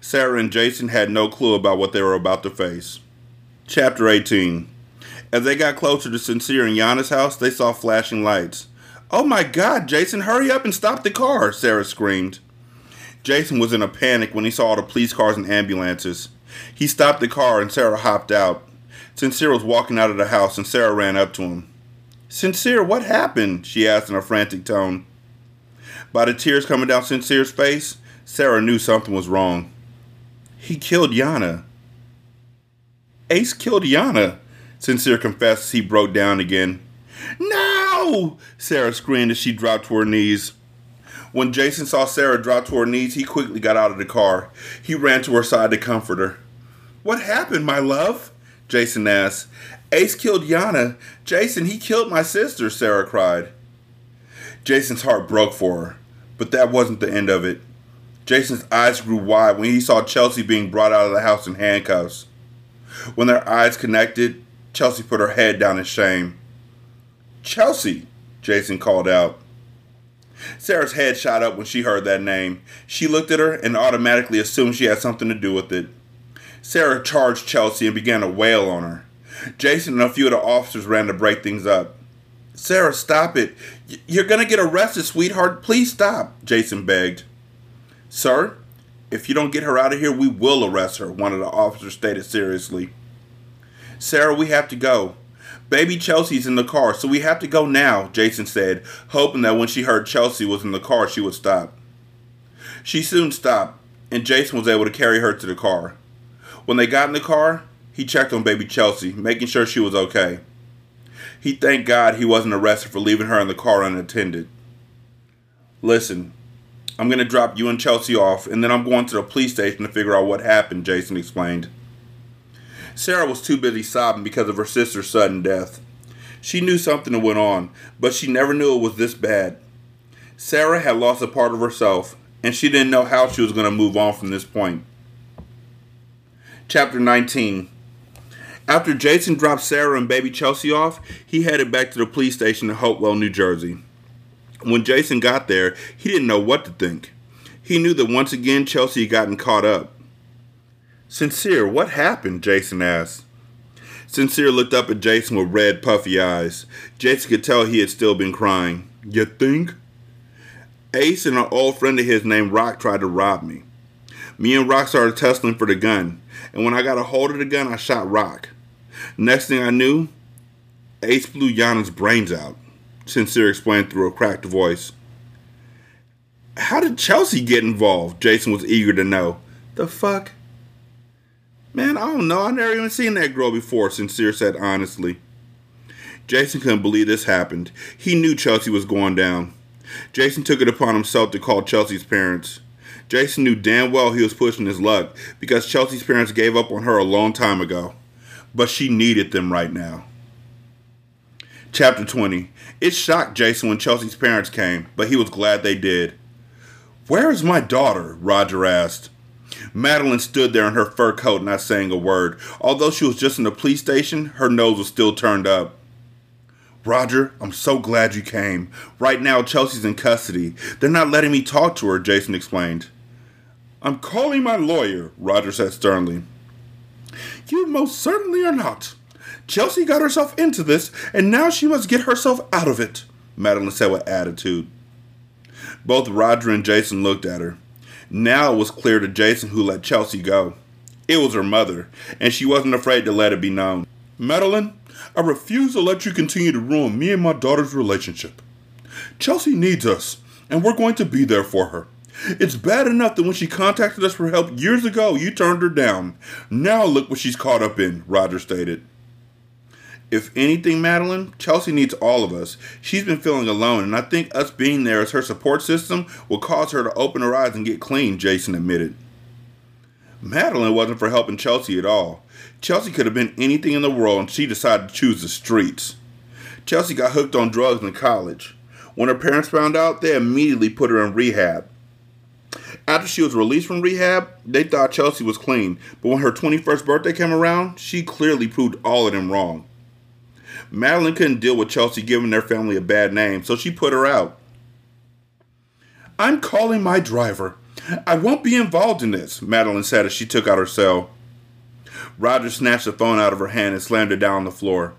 Sarah and Jason had no clue about what they were about to face. Chapter 18 As they got closer to Sincere and Yana's house, they saw flashing lights. Oh my god, Jason, hurry up and stop the car, Sarah screamed. Jason was in a panic when he saw all the police cars and ambulances. He stopped the car and Sarah hopped out. Sincere was walking out of the house and Sarah ran up to him. Sincere, what happened? she asked in a frantic tone. By the tears coming down Sincere's face, Sarah knew something was wrong. He killed Yana. Ace killed Yana, Sincere confessed as he broke down again. No! Sarah screamed as she dropped to her knees. When Jason saw Sarah drop to her knees, he quickly got out of the car. He ran to her side to comfort her. What happened, my love? Jason asked. Ace killed Yana. Jason, he killed my sister, Sarah cried. Jason's heart broke for her, but that wasn't the end of it. Jason's eyes grew wide when he saw Chelsea being brought out of the house in handcuffs. When their eyes connected, Chelsea put her head down in shame. Chelsea, Jason called out. Sarah's head shot up when she heard that name. She looked at her and automatically assumed she had something to do with it. Sarah charged Chelsea and began to wail on her. Jason and a few of the officers ran to break things up. Sarah, stop it. You're going to get arrested, sweetheart. Please stop, Jason begged. Sir, if you don't get her out of here, we will arrest her, one of the officers stated seriously. Sarah, we have to go. Baby Chelsea's in the car, so we have to go now, Jason said, hoping that when she heard Chelsea was in the car, she would stop. She soon stopped, and Jason was able to carry her to the car. When they got in the car, he checked on baby Chelsea, making sure she was okay. He thanked God he wasn't arrested for leaving her in the car unattended. Listen, I'm going to drop you and Chelsea off, and then I'm going to the police station to figure out what happened, Jason explained. Sarah was too busy sobbing because of her sister's sudden death. She knew something had went on, but she never knew it was this bad. Sarah had lost a part of herself, and she didn't know how she was going to move on from this point. Chapter 19 After Jason dropped Sarah and baby Chelsea off, he headed back to the police station in Hopewell, New Jersey. When Jason got there, he didn't know what to think. He knew that once again Chelsea had gotten caught up. Sincere, what happened? Jason asked. Sincere looked up at Jason with red, puffy eyes. Jason could tell he had still been crying. You think? Ace and an old friend of his named Rock tried to rob me. Me and Rock started tussling for the gun, and when I got a hold of the gun, I shot Rock. Next thing I knew, Ace blew Yana's brains out, Sincere explained through a cracked voice. How did Chelsea get involved? Jason was eager to know. The fuck? Man, I don't know. I never even seen that girl before, Sincere said honestly. Jason couldn't believe this happened. He knew Chelsea was going down. Jason took it upon himself to call Chelsea's parents. Jason knew damn well he was pushing his luck because Chelsea's parents gave up on her a long time ago. But she needed them right now. Chapter 20. It shocked Jason when Chelsea's parents came, but he was glad they did. Where is my daughter? Roger asked. Madeline stood there in her fur coat, not saying a word. Although she was just in the police station, her nose was still turned up. Roger, I'm so glad you came. Right now, Chelsea's in custody. They're not letting me talk to her, Jason explained. I'm calling my lawyer, Roger said sternly. You most certainly are not. Chelsea got herself into this, and now she must get herself out of it, Madeline said with attitude. Both Roger and Jason looked at her. Now it was clear to Jason who let Chelsea go. It was her mother, and she wasn't afraid to let it be known. Madeline, I refuse to let you continue to ruin me and my daughter's relationship. Chelsea needs us, and we're going to be there for her. It's bad enough that when she contacted us for help years ago, you turned her down. Now look what she's caught up in, Roger stated. If anything, Madeline, Chelsea needs all of us. She's been feeling alone, and I think us being there as her support system will cause her to open her eyes and get clean, Jason admitted. Madeline wasn't for helping Chelsea at all. Chelsea could have been anything in the world, and she decided to choose the streets. Chelsea got hooked on drugs in college. When her parents found out, they immediately put her in rehab. After she was released from rehab, they thought Chelsea was clean, but when her 21st birthday came around, she clearly proved all of them wrong. Madeline couldn't deal with Chelsea giving their family a bad name, so she put her out. I'm calling my driver. I won't be involved in this, Madeline said as she took out her cell. Roger snatched the phone out of her hand and slammed it down on the floor.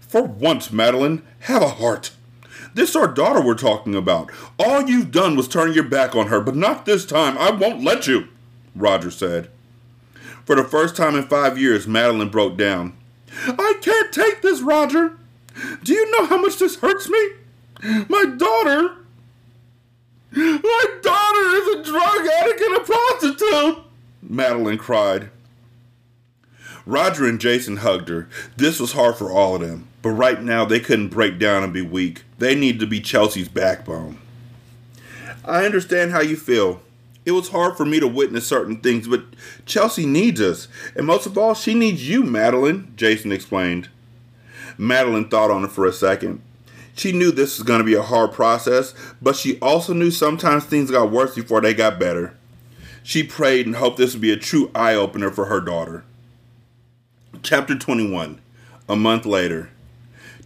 For once, Madeline, have a heart. This our daughter we're talking about. All you've done was turn your back on her, but not this time. I won't let you, Roger said. For the first time in five years, Madeline broke down. I can't take this, Roger. Do you know how much this hurts me? My daughter. My daughter is a drug addict and a prostitute, Madeline cried. Roger and Jason hugged her. This was hard for all of them but right now they couldn't break down and be weak. They needed to be Chelsea's backbone. I understand how you feel. It was hard for me to witness certain things, but Chelsea needs us. And most of all, she needs you, Madeline, Jason explained. Madeline thought on it for a second. She knew this was going to be a hard process, but she also knew sometimes things got worse before they got better. She prayed and hoped this would be a true eye opener for her daughter. Chapter 21 A month later.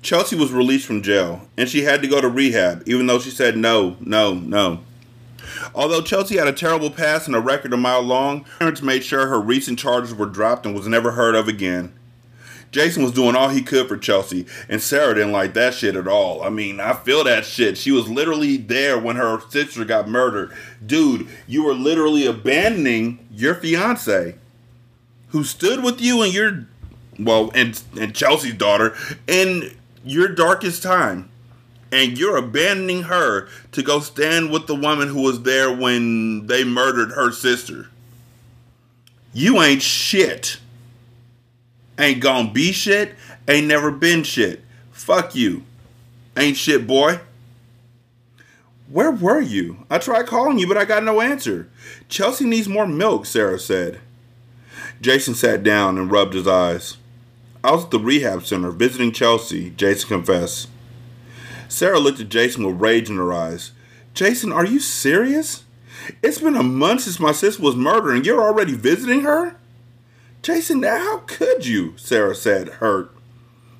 Chelsea was released from jail, and she had to go to rehab, even though she said no, no, no. Although Chelsea had a terrible past and a record a mile long, parents made sure her recent charges were dropped and was never heard of again. Jason was doing all he could for Chelsea, and Sarah didn't like that shit at all. I mean, I feel that shit. She was literally there when her sister got murdered. Dude, you were literally abandoning your fiance who stood with you and your well and and Chelsea's daughter in your darkest time and you're abandoning her to go stand with the woman who was there when they murdered her sister. You ain't shit. Ain't gonna be shit, ain't never been shit. Fuck you. Ain't shit, boy. Where were you? I tried calling you, but I got no answer. Chelsea needs more milk, Sarah said. Jason sat down and rubbed his eyes. I was at the rehab center visiting Chelsea, Jason confessed. Sarah looked at Jason with rage in her eyes. Jason, are you serious? It's been a month since my sister was murdered and you're already visiting her? Jason, how could you? Sarah said, hurt.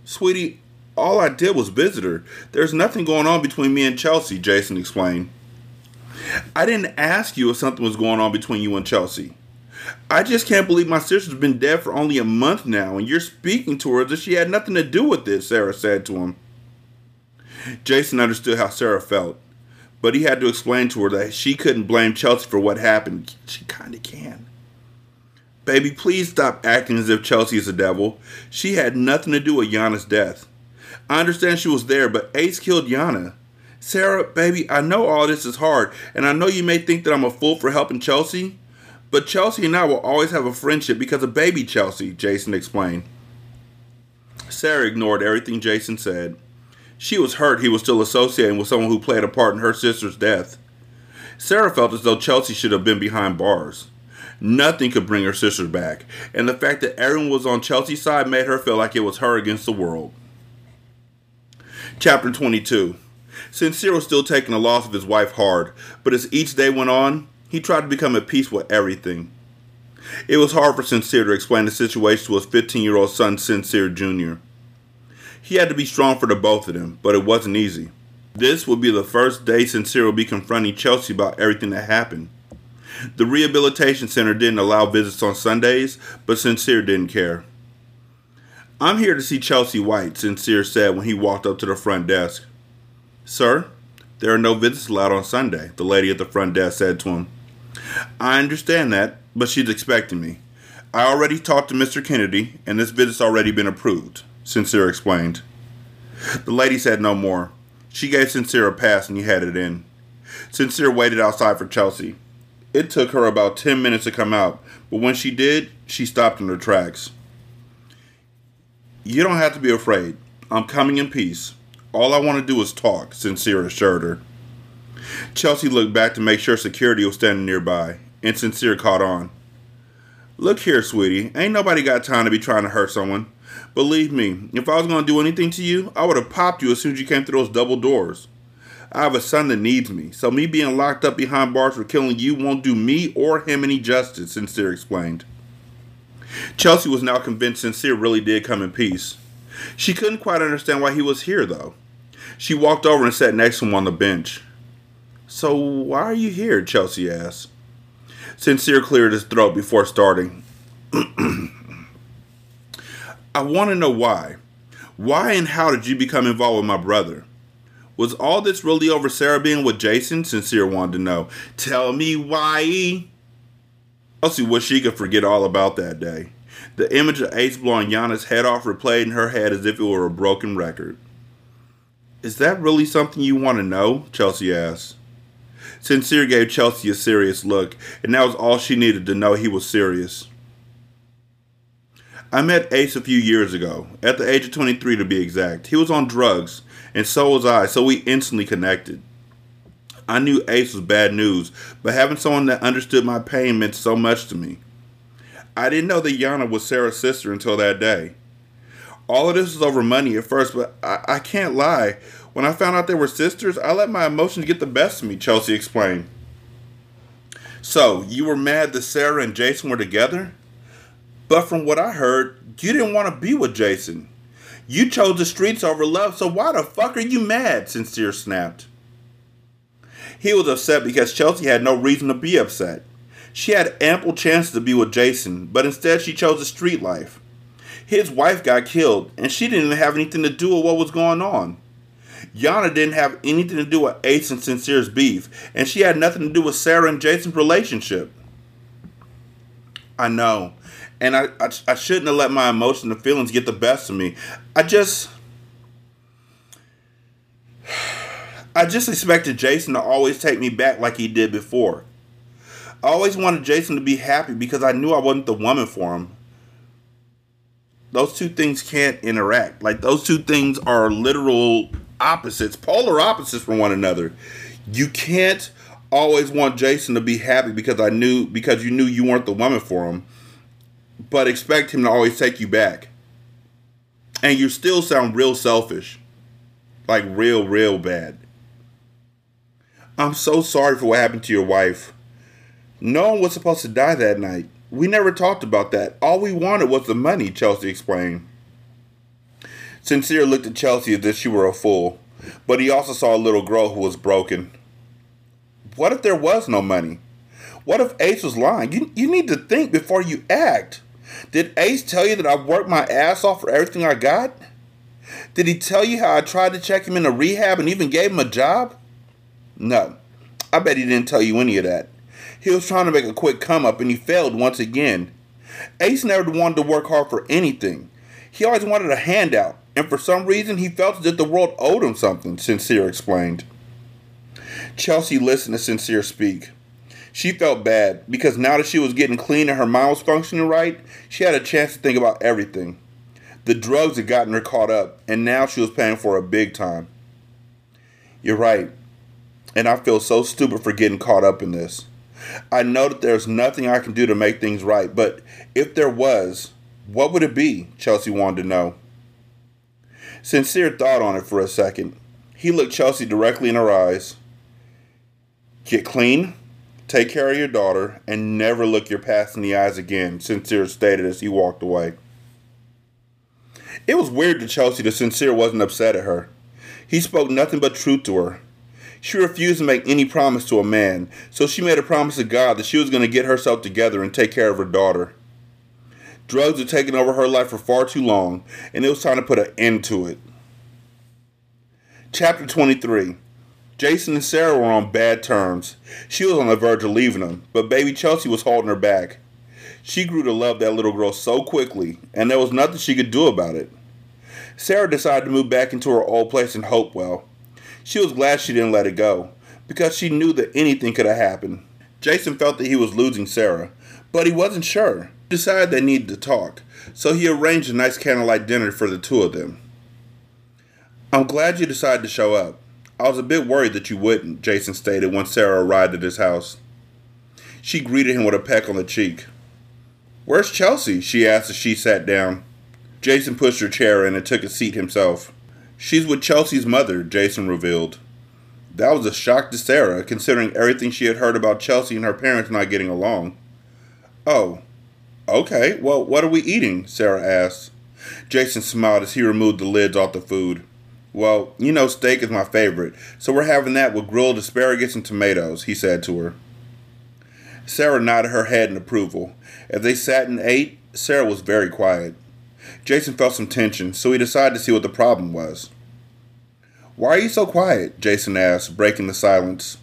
Sweetie, all I did was visit her. There's nothing going on between me and Chelsea, Jason explained. I didn't ask you if something was going on between you and Chelsea. I just can't believe my sister's been dead for only a month now, and you're speaking to her as if she had nothing to do with this, Sarah said to him. Jason understood how Sarah felt, but he had to explain to her that she couldn't blame Chelsea for what happened. She kind of can. Baby, please stop acting as if Chelsea is a devil. She had nothing to do with Yana's death. I understand she was there, but Ace killed Yana. Sarah, baby, I know all this is hard, and I know you may think that I'm a fool for helping Chelsea, but Chelsea and I will always have a friendship because of baby Chelsea, Jason explained. Sarah ignored everything Jason said. She was hurt he was still associating with someone who played a part in her sister's death. Sarah felt as though Chelsea should have been behind bars. Nothing could bring her sister back, and the fact that everyone was on Chelsea's side made her feel like it was her against the world. Chapter 22 Sincere was still taking the loss of his wife hard, but as each day went on, he tried to become at peace with everything. It was hard for Sincere to explain the situation to his 15 year old son, Sincere Jr. He had to be strong for the both of them, but it wasn't easy. This would be the first day Sincere would be confronting Chelsea about everything that happened. The rehabilitation center didn't allow visits on Sundays, but Sincere didn't care. I'm here to see Chelsea White, Sincere said when he walked up to the front desk. Sir, there are no visits allowed on Sunday, the lady at the front desk said to him. I understand that, but she's expecting me. I already talked to Mr. Kennedy, and this visit's already been approved. Sincere explained. The lady said no more. She gave Sincere a pass and he headed in. Sincere waited outside for Chelsea. It took her about 10 minutes to come out, but when she did, she stopped in her tracks. You don't have to be afraid. I'm coming in peace. All I want to do is talk, Sincere assured her. Chelsea looked back to make sure security was standing nearby, and Sincere caught on. Look here, sweetie. Ain't nobody got time to be trying to hurt someone. Believe me, if I was going to do anything to you, I would have popped you as soon as you came through those double doors. I have a son that needs me, so me being locked up behind bars for killing you won't do me or him any justice, Sincere explained. Chelsea was now convinced Sincere really did come in peace. She couldn't quite understand why he was here, though. She walked over and sat next to him on the bench. So, why are you here? Chelsea asked. Sincere cleared his throat before starting. [CLEARS THROAT] I want to know why. Why and how did you become involved with my brother? Was all this really over Sarah being with Jason? Sincere wanted to know. Tell me why. Oh, Elsie wished she could forget all about that day. The image of Ace blowing Yana's head off replayed in her head as if it were a broken record. Is that really something you want to know? Chelsea asked. Sincere gave Chelsea a serious look, and that was all she needed to know he was serious. I met Ace a few years ago, at the age of 23 to be exact. He was on drugs, and so was I, so we instantly connected. I knew Ace was bad news, but having someone that understood my pain meant so much to me. I didn't know that Yana was Sarah's sister until that day. All of this was over money at first, but I, I can't lie. When I found out they were sisters, I let my emotions get the best of me, Chelsea explained. So, you were mad that Sarah and Jason were together? But from what I heard, you didn't want to be with Jason. You chose the streets over love, so why the fuck are you mad? Sincere snapped. He was upset because Chelsea had no reason to be upset. She had ample chances to be with Jason, but instead she chose the street life. His wife got killed, and she didn't have anything to do with what was going on. Yana didn't have anything to do with Ace and Sincere's beef, and she had nothing to do with Sarah and Jason's relationship. I know, and I, I, I shouldn't have let my emotions and feelings get the best of me. I just. [SIGHS] I just expected Jason to always take me back like he did before. I always wanted Jason to be happy because I knew I wasn't the woman for him. Those two things can't interact. Like, those two things are literal opposites, polar opposites from one another. You can't always want Jason to be happy because I knew because you knew you weren't the woman for him, but expect him to always take you back. And you still sound real selfish. Like real, real bad. I'm so sorry for what happened to your wife. No one was supposed to die that night. We never talked about that. All we wanted was the money, Chelsea explained. Sincere looked at Chelsea as if she were a fool, but he also saw a little girl who was broken. What if there was no money? What if Ace was lying? You, you need to think before you act. Did Ace tell you that I worked my ass off for everything I got? Did he tell you how I tried to check him into rehab and even gave him a job? No. I bet he didn't tell you any of that. He was trying to make a quick come up and he failed once again. Ace never wanted to work hard for anything. He always wanted a handout, and for some reason he felt if the world owed him something, Sincere explained. Chelsea listened to Sincere speak. She felt bad because now that she was getting clean and her mind was functioning right, she had a chance to think about everything. The drugs had gotten her caught up, and now she was paying for it big time. You're right, and I feel so stupid for getting caught up in this. I know that there's nothing I can do to make things right, but if there was, what would it be? Chelsea wanted to know. Sincere thought on it for a second. He looked Chelsea directly in her eyes. Get clean, take care of your daughter, and never look your past in the eyes again, Sincere stated as he walked away. It was weird to Chelsea that Sincere wasn't upset at her. He spoke nothing but truth to her. She refused to make any promise to a man, so she made a promise to God that she was going to get herself together and take care of her daughter. Drugs had taken over her life for far too long, and it was time to put an end to it. Chapter 23 Jason and Sarah were on bad terms. She was on the verge of leaving him, but baby Chelsea was holding her back. She grew to love that little girl so quickly, and there was nothing she could do about it. Sarah decided to move back into her old place in Hopewell. She was glad she didn't let it go, because she knew that anything could have happened. Jason felt that he was losing Sarah, but he wasn't sure. Decided they needed to talk, so he arranged a nice candlelight dinner for the two of them. I'm glad you decided to show up. I was a bit worried that you wouldn't, Jason stated when Sarah arrived at his house. She greeted him with a peck on the cheek. Where's Chelsea? she asked as she sat down. Jason pushed her chair in and took a seat himself. She's with Chelsea's mother, Jason revealed. That was a shock to Sarah, considering everything she had heard about Chelsea and her parents not getting along. Oh, okay, well, what are we eating? Sarah asked. Jason smiled as he removed the lids off the food. Well, you know, steak is my favorite, so we're having that with grilled asparagus and tomatoes, he said to her. Sarah nodded her head in approval. As they sat and ate, Sarah was very quiet. Jason felt some tension, so he decided to see what the problem was. Why are you so quiet? Jason asked, breaking the silence.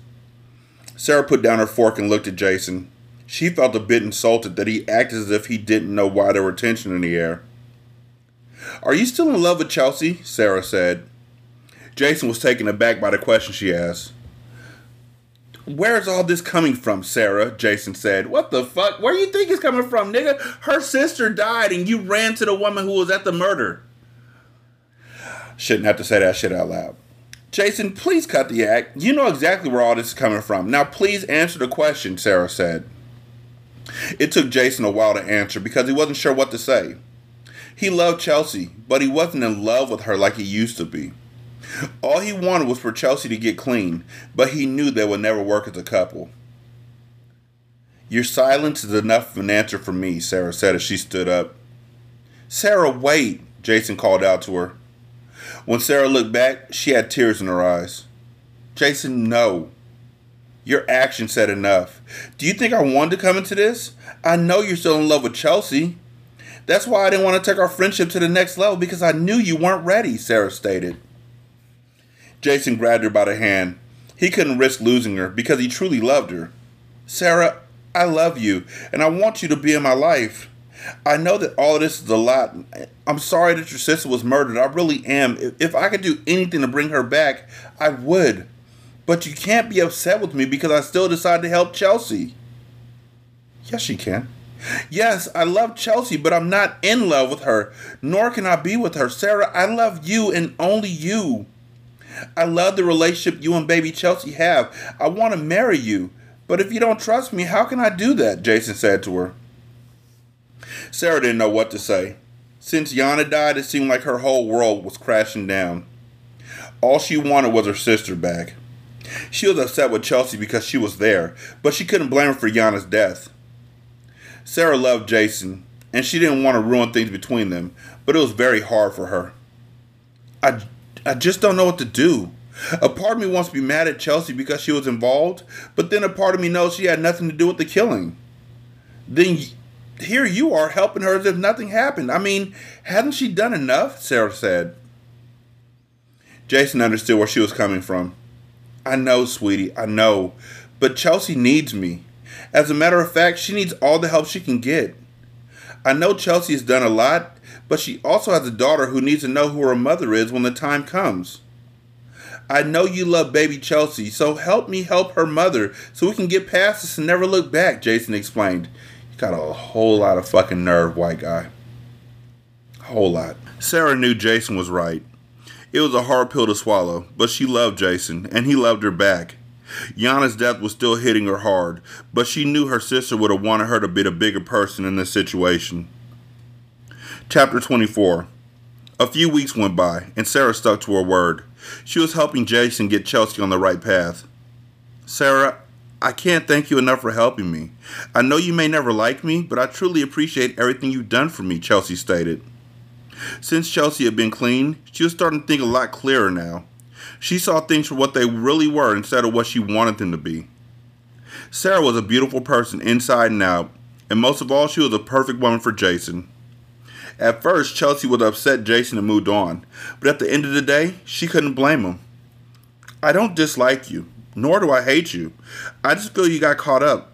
Sarah put down her fork and looked at Jason. She felt a bit insulted that he acted as if he didn't know why there were tension in the air. Are you still in love with Chelsea? Sarah said. Jason was taken aback by the question she asked. Where's all this coming from, Sarah? Jason said. What the fuck? Where do you think it's coming from, nigga? Her sister died and you ran to the woman who was at the murder. Shouldn't have to say that shit out loud. Jason, please cut the act. You know exactly where all this is coming from. Now, please answer the question, Sarah said. It took Jason a while to answer because he wasn't sure what to say. He loved Chelsea, but he wasn't in love with her like he used to be. All he wanted was for Chelsea to get clean, but he knew they would never work as a couple. Your silence is enough of an answer for me, Sarah said as she stood up. Sarah, wait, Jason called out to her. When Sarah looked back, she had tears in her eyes. Jason, no. Your action said enough. Do you think I wanted to come into this? I know you're still in love with Chelsea. That's why I didn't want to take our friendship to the next level because I knew you weren't ready, Sarah stated. Jason grabbed her by the hand. He couldn't risk losing her because he truly loved her. Sarah, I love you, and I want you to be in my life. I know that all of this is a lot. I'm sorry that your sister was murdered. I really am. If I could do anything to bring her back, I would. But you can't be upset with me because I still decide to help Chelsea. Yes, you can. Yes, I love Chelsea, but I'm not in love with her, nor can I be with her. Sarah, I love you and only you. I love the relationship you and baby Chelsea have. I want to marry you. But if you don't trust me, how can I do that? Jason said to her. Sarah didn't know what to say. Since Yana died, it seemed like her whole world was crashing down. All she wanted was her sister back. She was upset with Chelsea because she was there, but she couldn't blame her for Yana's death. Sarah loved Jason, and she didn't want to ruin things between them, but it was very hard for her. I I just don't know what to do. A part of me wants to be mad at Chelsea because she was involved, but then a part of me knows she had nothing to do with the killing. Then here you are helping her as if nothing happened. I mean, hadn't she done enough? Sarah said. Jason understood where she was coming from. I know, sweetie, I know. But Chelsea needs me. As a matter of fact, she needs all the help she can get. I know Chelsea has done a lot, but she also has a daughter who needs to know who her mother is when the time comes. I know you love baby Chelsea, so help me help her mother so we can get past this and never look back, Jason explained. You got a whole lot of fucking nerve, white guy. A whole lot. Sarah knew Jason was right. It was a hard pill to swallow, but she loved Jason, and he loved her back. Yana's death was still hitting her hard, but she knew her sister would have wanted her to be the bigger person in this situation. Chapter 24 A few weeks went by, and Sarah stuck to her word. She was helping Jason get Chelsea on the right path. Sarah, I can't thank you enough for helping me. I know you may never like me, but I truly appreciate everything you've done for me, Chelsea stated. Since Chelsea had been clean, she was starting to think a lot clearer now. She saw things for what they really were instead of what she wanted them to be. Sarah was a beautiful person inside and out, and most of all, she was a perfect woman for Jason. At first, Chelsea was upset Jason had moved on, but at the end of the day, she couldn't blame him. I don't dislike you, nor do I hate you. I just feel you got caught up.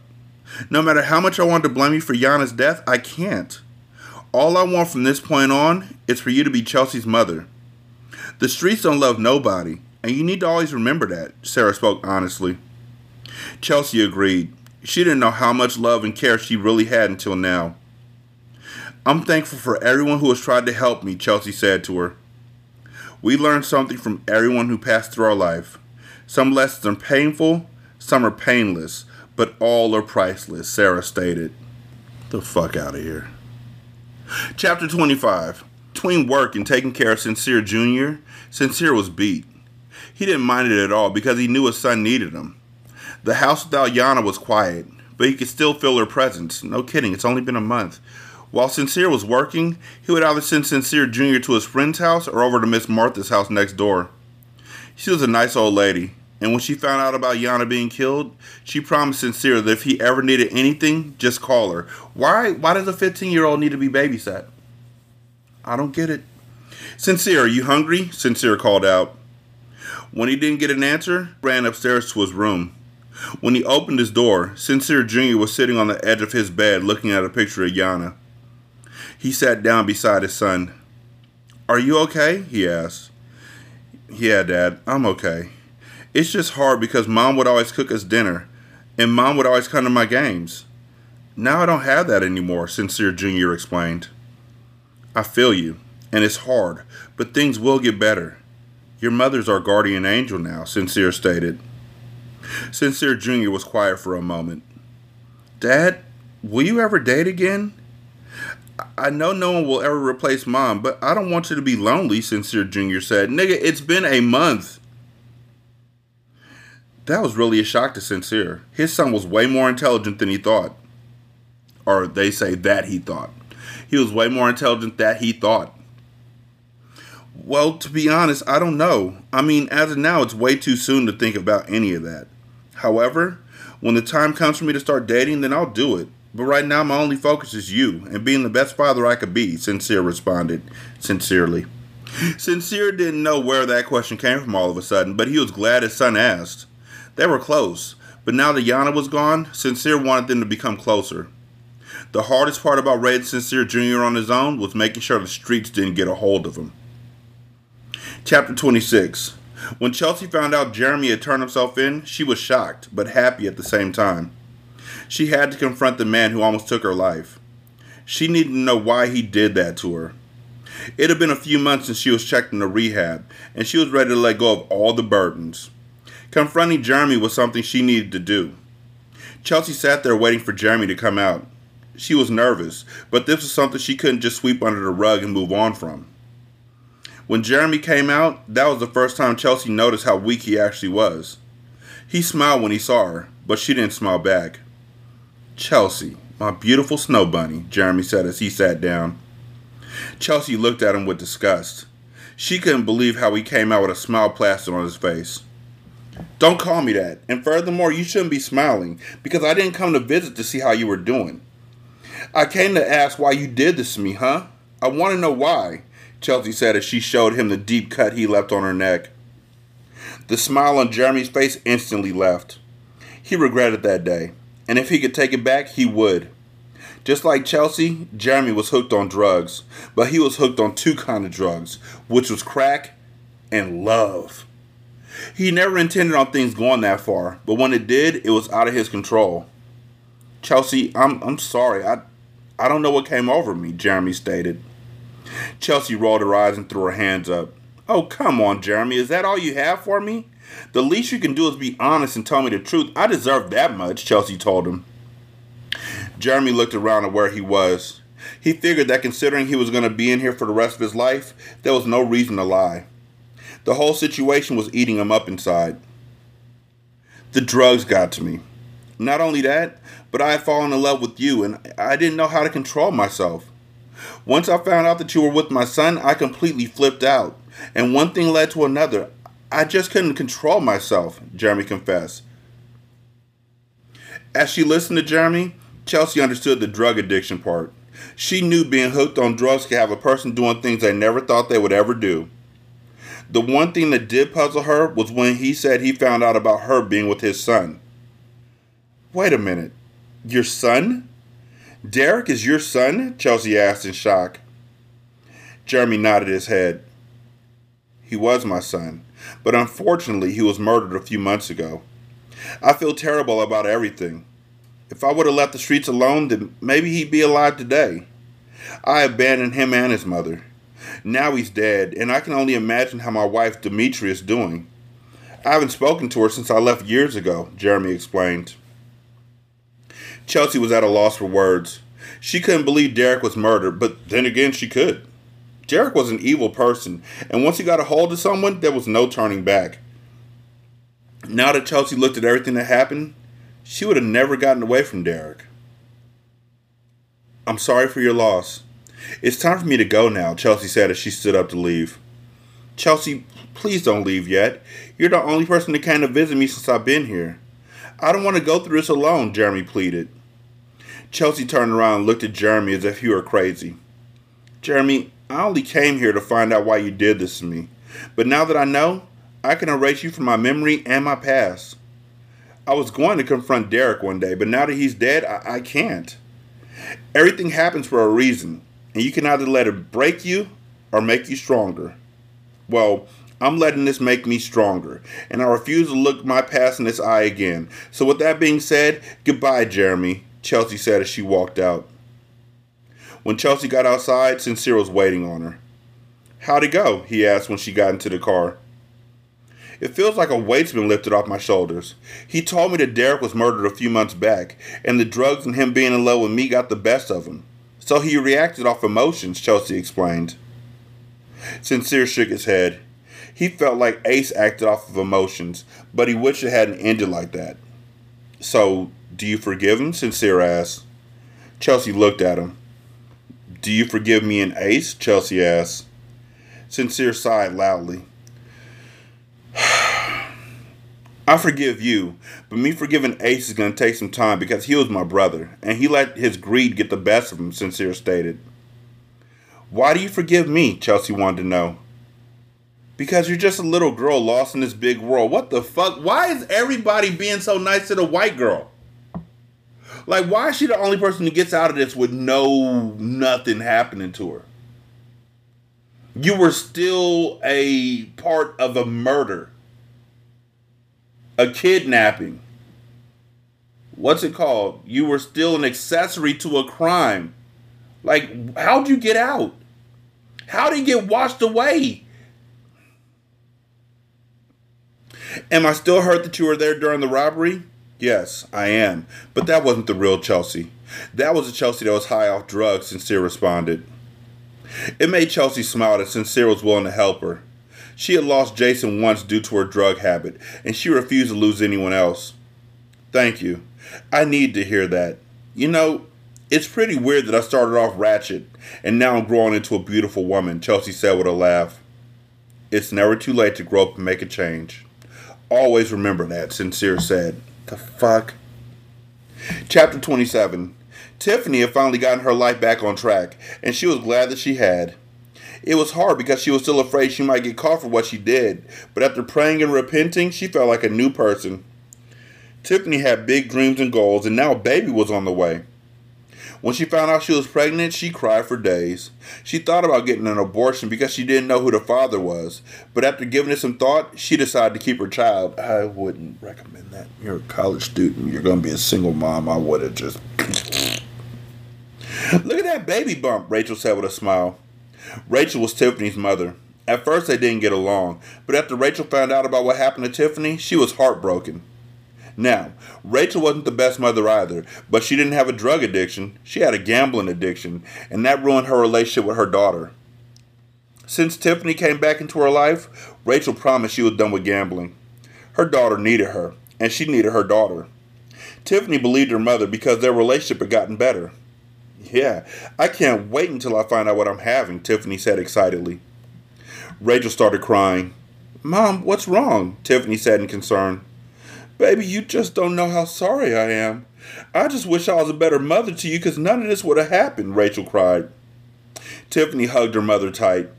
No matter how much I want to blame you for Yana's death, I can't. All I want from this point on is for you to be Chelsea's mother. The streets don't love nobody, and you need to always remember that, Sarah spoke honestly. Chelsea agreed. She didn't know how much love and care she really had until now. I'm thankful for everyone who has tried to help me, Chelsea said to her. We learn something from everyone who passed through our life. Some lessons are painful, some are painless, but all are priceless, Sarah stated. The fuck out of here. Chapter 25. Between work and taking care of Sincere Jr., Sincere was beat. He didn't mind it at all because he knew his son needed him. The house without Yana was quiet, but he could still feel her presence. No kidding, it's only been a month. While Sincere was working, he would either send Sincere Jr. to his friend's house or over to Miss Martha's house next door. She was a nice old lady, and when she found out about Yana being killed, she promised Sincere that if he ever needed anything, just call her. Why why does a 15 year old need to be babysat? I don't get it. Sincere, are you hungry? Sincere called out. When he didn't get an answer, ran upstairs to his room. When he opened his door, Sincere Jr. was sitting on the edge of his bed looking at a picture of Yana. He sat down beside his son. Are you okay? he asked. Yeah, Dad, I'm okay. It's just hard because Mom would always cook us dinner, And mom would always come to my games. Now I don't have that anymore, Sincere Jr. explained. I feel you, and it's hard, but things will get better. Your mother's our guardian angel now, Sincere stated. Sincere Jr. was quiet for a moment. Dad, will you ever date again? I know no one will ever replace mom, but I don't want you to be lonely, Sincere Jr. said. Nigga, it's been a month. That was really a shock to Sincere. His son was way more intelligent than he thought. Or they say that he thought. He was way more intelligent than he thought. Well, to be honest, I don't know. I mean, as of now, it's way too soon to think about any of that. However, when the time comes for me to start dating, then I'll do it. But right now, my only focus is you and being the best father I could be, Sincere responded, sincerely. Sincere didn't know where that question came from all of a sudden, but he was glad his son asked. They were close, but now that Yana was gone, Sincere wanted them to become closer. The hardest part about raising Sincere Jr. on his own was making sure the streets didn't get a hold of him. Chapter 26 When Chelsea found out Jeremy had turned himself in, she was shocked, but happy at the same time. She had to confront the man who almost took her life. She needed to know why he did that to her. It had been a few months since she was checked into rehab, and she was ready to let go of all the burdens. Confronting Jeremy was something she needed to do. Chelsea sat there waiting for Jeremy to come out. She was nervous, but this was something she couldn't just sweep under the rug and move on from. When Jeremy came out, that was the first time Chelsea noticed how weak he actually was. He smiled when he saw her, but she didn't smile back. Chelsea, my beautiful snow bunny, Jeremy said as he sat down. Chelsea looked at him with disgust. She couldn't believe how he came out with a smile plastered on his face. Don't call me that. And furthermore, you shouldn't be smiling because I didn't come to visit to see how you were doing. I came to ask why you did this to me, huh? I want to know why, Chelsea said as she showed him the deep cut he left on her neck. The smile on Jeremy's face instantly left. He regretted that day, and if he could take it back, he would. Just like Chelsea, Jeremy was hooked on drugs, but he was hooked on two kind of drugs, which was crack and love. He never intended on things going that far, but when it did, it was out of his control. Chelsea, I'm I'm sorry. I I don't know what came over me, Jeremy stated. Chelsea rolled her eyes and threw her hands up. Oh, come on, Jeremy. Is that all you have for me? The least you can do is be honest and tell me the truth. I deserve that much, Chelsea told him. Jeremy looked around at where he was. He figured that considering he was going to be in here for the rest of his life, there was no reason to lie. The whole situation was eating him up inside. The drugs got to me. Not only that, but I had fallen in love with you and I didn't know how to control myself. Once I found out that you were with my son, I completely flipped out. And one thing led to another. I just couldn't control myself, Jeremy confessed. As she listened to Jeremy, Chelsea understood the drug addiction part. She knew being hooked on drugs could have a person doing things they never thought they would ever do. The one thing that did puzzle her was when he said he found out about her being with his son. Wait a minute. Your son? Derek is your son? Chelsea asked in shock. Jeremy nodded his head. He was my son, but unfortunately, he was murdered a few months ago. I feel terrible about everything. If I would have left the streets alone, then maybe he'd be alive today. I abandoned him and his mother. Now he's dead, and I can only imagine how my wife Dimitri is doing. I haven't spoken to her since I left years ago, Jeremy explained. Chelsea was at a loss for words. She couldn't believe Derek was murdered, but then again, she could. Derek was an evil person, and once he got a hold of someone, there was no turning back. Now that Chelsea looked at everything that happened, she would have never gotten away from Derek. I'm sorry for your loss. It's time for me to go now, Chelsea said as she stood up to leave. Chelsea, please don't leave yet. You're the only person that came to visit me since I've been here. I don't want to go through this alone, Jeremy pleaded. Chelsea turned around and looked at Jeremy as if he were crazy. Jeremy, I only came here to find out why you did this to me. But now that I know, I can erase you from my memory and my past. I was going to confront Derek one day, but now that he's dead, I, I can't. Everything happens for a reason, and you can either let it break you or make you stronger. Well, I'm letting this make me stronger, and I refuse to look my past in its eye again. So, with that being said, goodbye, Jeremy, Chelsea said as she walked out. When Chelsea got outside, Sincere was waiting on her. How'd it go? he asked when she got into the car. It feels like a weight's been lifted off my shoulders. He told me that Derek was murdered a few months back, and the drugs and him being in love with me got the best of him. So he reacted off emotions, Chelsea explained. Sincere shook his head. He felt like Ace acted off of emotions, but he wished it hadn't ended like that. So, do you forgive him? Sincere asked. Chelsea looked at him. Do you forgive me and Ace? Chelsea asked. Sincere sighed loudly. I forgive you, but me forgiving Ace is going to take some time because he was my brother, and he let his greed get the best of him, Sincere stated. Why do you forgive me? Chelsea wanted to know. Because you're just a little girl lost in this big world. What the fuck? Why is everybody being so nice to the white girl? Like, why is she the only person who gets out of this with no nothing happening to her? You were still a part of a murder, a kidnapping. What's it called? You were still an accessory to a crime. Like, how'd you get out? How did you get washed away? Am I still hurt that you were there during the robbery? Yes, I am. But that wasn't the real Chelsea. That was a Chelsea that was high off drugs, Sincere responded. It made Chelsea smile that Sincere was willing to help her. She had lost Jason once due to her drug habit, and she refused to lose anyone else. Thank you. I need to hear that. You know, it's pretty weird that I started off ratchet, and now I'm growing into a beautiful woman, Chelsea said with a laugh. It's never too late to grow up and make a change. Always remember that, Sincere said. The fuck? Chapter 27. Tiffany had finally gotten her life back on track, and she was glad that she had. It was hard because she was still afraid she might get caught for what she did, but after praying and repenting, she felt like a new person. Tiffany had big dreams and goals, and now a baby was on the way. When she found out she was pregnant, she cried for days. She thought about getting an abortion because she didn't know who the father was. But after giving it some thought, she decided to keep her child. I wouldn't recommend that. You're a college student. You're going to be a single mom. I would have just. [LAUGHS] Look at that baby bump, Rachel said with a smile. Rachel was Tiffany's mother. At first, they didn't get along, but after Rachel found out about what happened to Tiffany, she was heartbroken. Now, Rachel wasn't the best mother either, but she didn't have a drug addiction. She had a gambling addiction, and that ruined her relationship with her daughter. Since Tiffany came back into her life, Rachel promised she was done with gambling. Her daughter needed her, and she needed her daughter. Tiffany believed her mother because their relationship had gotten better. Yeah, I can't wait until I find out what I'm having, Tiffany said excitedly. Rachel started crying. Mom, what's wrong? Tiffany said in concern. Baby, you just don't know how sorry I am. I just wish I was a better mother to you because none of this would have happened, Rachel cried. Tiffany hugged her mother tight.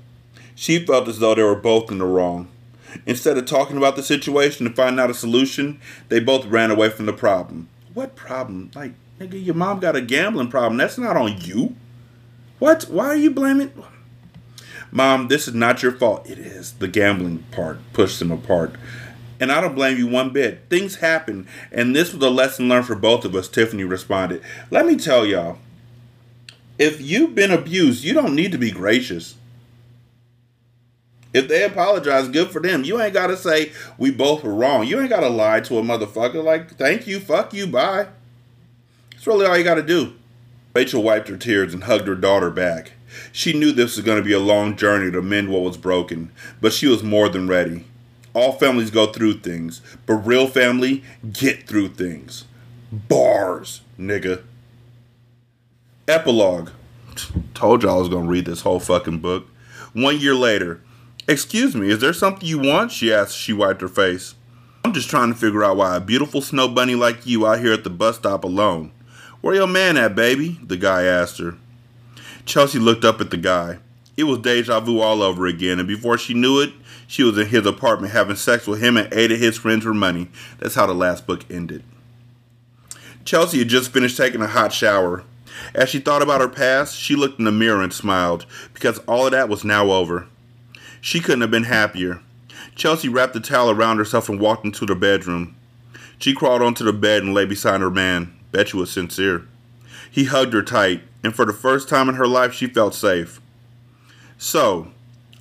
She felt as though they were both in the wrong. Instead of talking about the situation and finding out a solution, they both ran away from the problem. What problem? Like, nigga, your mom got a gambling problem. That's not on you. What? Why are you blaming? Mom, this is not your fault. It is. The gambling part pushed them apart. And I don't blame you one bit. Things happen, and this was a lesson learned for both of us, Tiffany responded. Let me tell y'all if you've been abused, you don't need to be gracious. If they apologize, good for them. You ain't got to say we both were wrong. You ain't got to lie to a motherfucker like, thank you, fuck you, bye. That's really all you got to do. Rachel wiped her tears and hugged her daughter back. She knew this was going to be a long journey to mend what was broken, but she was more than ready. All families go through things, but real family get through things. Bars, nigga. Epilogue. Told y'all I was gonna read this whole fucking book. One year later. Excuse me, is there something you want? She asked she wiped her face. I'm just trying to figure out why a beautiful snow bunny like you out here at the bus stop alone. Where your man at, baby? The guy asked her. Chelsea looked up at the guy. It was deja vu all over again, and before she knew it, she was in his apartment having sex with him and eight of his friends for money. That's how the last book ended. Chelsea had just finished taking a hot shower. As she thought about her past, she looked in the mirror and smiled because all of that was now over. She couldn't have been happier. Chelsea wrapped the towel around herself and walked into the bedroom. She crawled onto the bed and lay beside her man. Bet you was sincere. He hugged her tight, and for the first time in her life, she felt safe. So,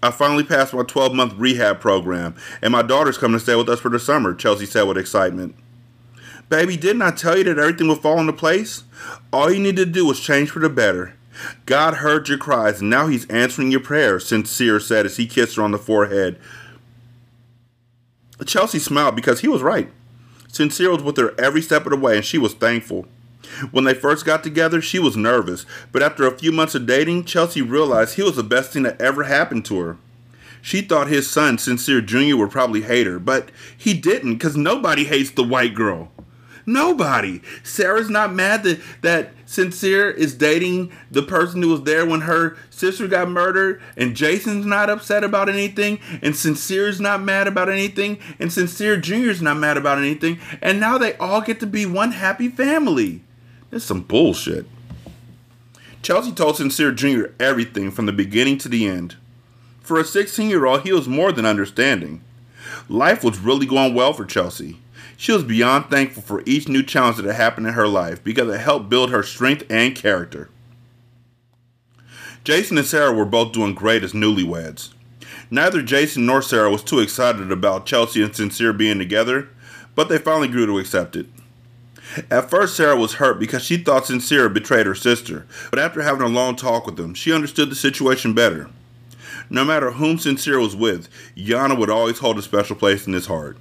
I finally passed my 12 month rehab program, and my daughter's coming to stay with us for the summer, Chelsea said with excitement. Baby, didn't I tell you that everything would fall into place? All you need to do is change for the better. God heard your cries, and now He's answering your prayers, Sincere said as he kissed her on the forehead. Chelsea smiled because he was right. Sincere was with her every step of the way, and she was thankful. When they first got together, she was nervous, but after a few months of dating, Chelsea realized he was the best thing that ever happened to her. She thought his son, Sincere Jr., would probably hate her, but he didn't because nobody hates the white girl. Nobody. Sarah's not mad that, that Sincere is dating the person who was there when her sister got murdered, and Jason's not upset about anything, and Sincere's not mad about anything, and Sincere Jr.'s not mad about anything, and now they all get to be one happy family. That's some bullshit. Chelsea told Sincere Jr. everything from the beginning to the end. For a 16 year old, he was more than understanding. Life was really going well for Chelsea. She was beyond thankful for each new challenge that had happened in her life because it helped build her strength and character. Jason and Sarah were both doing great as newlyweds. Neither Jason nor Sarah was too excited about Chelsea and Sincere being together, but they finally grew to accept it. At first, Sarah was hurt because she thought Sincere betrayed her sister, but after having a long talk with him, she understood the situation better. No matter whom Sincere was with, Yana would always hold a special place in his heart.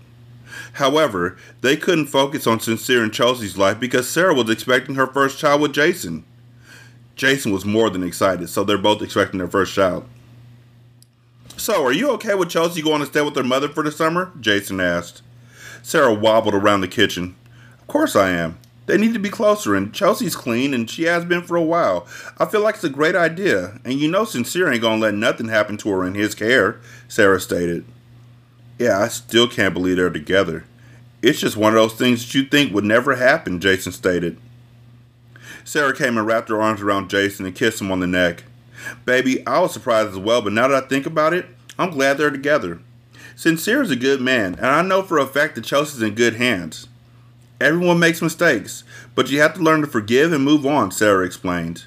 However, they couldn't focus on Sincere and Chelsea's life because Sarah was expecting her first child with Jason. Jason was more than excited, so they're both expecting their first child. So, are you okay with Chelsea going to stay with her mother for the summer? Jason asked. Sarah wobbled around the kitchen. Of course I am. They need to be closer, and Chelsea's clean, and she has been for a while. I feel like it's a great idea, and you know Sincere ain't gonna let nothing happen to her in his care, Sarah stated. Yeah, I still can't believe they're together. It's just one of those things that you think would never happen, Jason stated. Sarah came and wrapped her arms around Jason and kissed him on the neck. Baby, I was surprised as well, but now that I think about it, I'm glad they're together. Sincere is a good man, and I know for a fact that Chelsea's in good hands. Everyone makes mistakes, but you have to learn to forgive and move on, Sarah explained.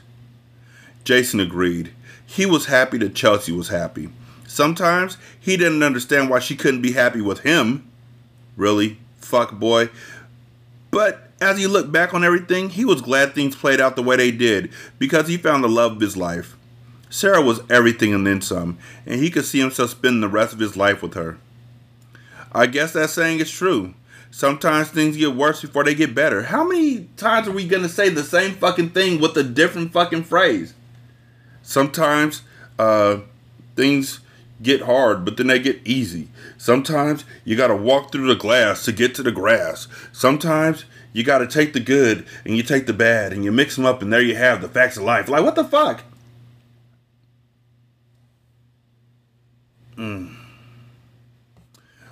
Jason agreed. He was happy that Chelsea was happy. Sometimes he didn't understand why she couldn't be happy with him. Really? Fuck boy. But as he looked back on everything, he was glad things played out the way they did because he found the love of his life. Sarah was everything and then some, and he could see himself spending the rest of his life with her. I guess that saying is true. Sometimes things get worse before they get better. How many times are we gonna say the same fucking thing with a different fucking phrase? Sometimes uh, things get hard, but then they get easy. Sometimes you got to walk through the glass to get to the grass. Sometimes you got to take the good and you take the bad and you mix them up, and there you have the facts of life. Like, what the fuck? Mm.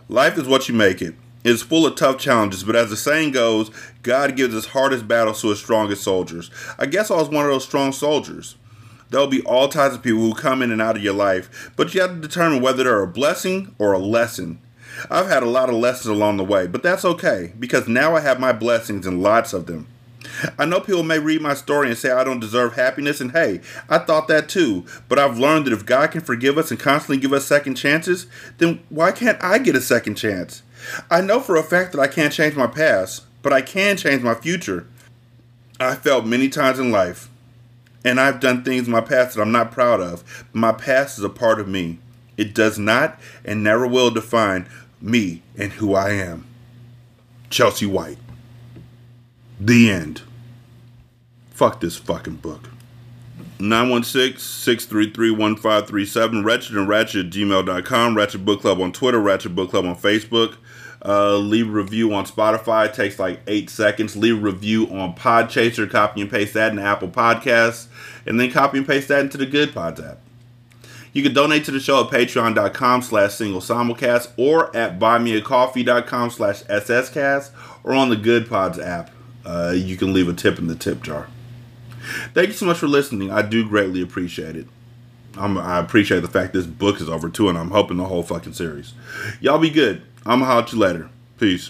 Life is what you make it. It's full of tough challenges, but as the saying goes, God gives his hardest battles to his strongest soldiers. I guess I was one of those strong soldiers. There'll be all types of people who come in and out of your life, but you have to determine whether they're a blessing or a lesson. I've had a lot of lessons along the way, but that's okay because now I have my blessings and lots of them. I know people may read my story and say I don't deserve happiness, and hey, I thought that too, but I've learned that if God can forgive us and constantly give us second chances, then why can't I get a second chance? I know for a fact that I can't change my past, but I can change my future. I felt many times in life and I've done things in my past that I'm not proud of. My past is a part of me. It does not and never will define me and who I am. Chelsea White. The end. Fuck this fucking book. 916-633-1537, Wretched and Ratchet gmail.com, Ratchet Book Club on Twitter, Ratchet Book Club on Facebook. Uh, leave a review on Spotify. It takes like eight seconds. Leave a review on Podchaser. Copy and paste that in Apple Podcasts. And then copy and paste that into the Goodpods app. You can donate to the show at patreon.com slash single simulcast or at buymeacoffee.com slash sscast or on the Goodpods app. Uh, you can leave a tip in the tip jar. Thank you so much for listening. I do greatly appreciate it. I'm, I appreciate the fact this book is over too, and I'm hoping the whole fucking series. Y'all be good. I'm gonna holler at you later. Peace.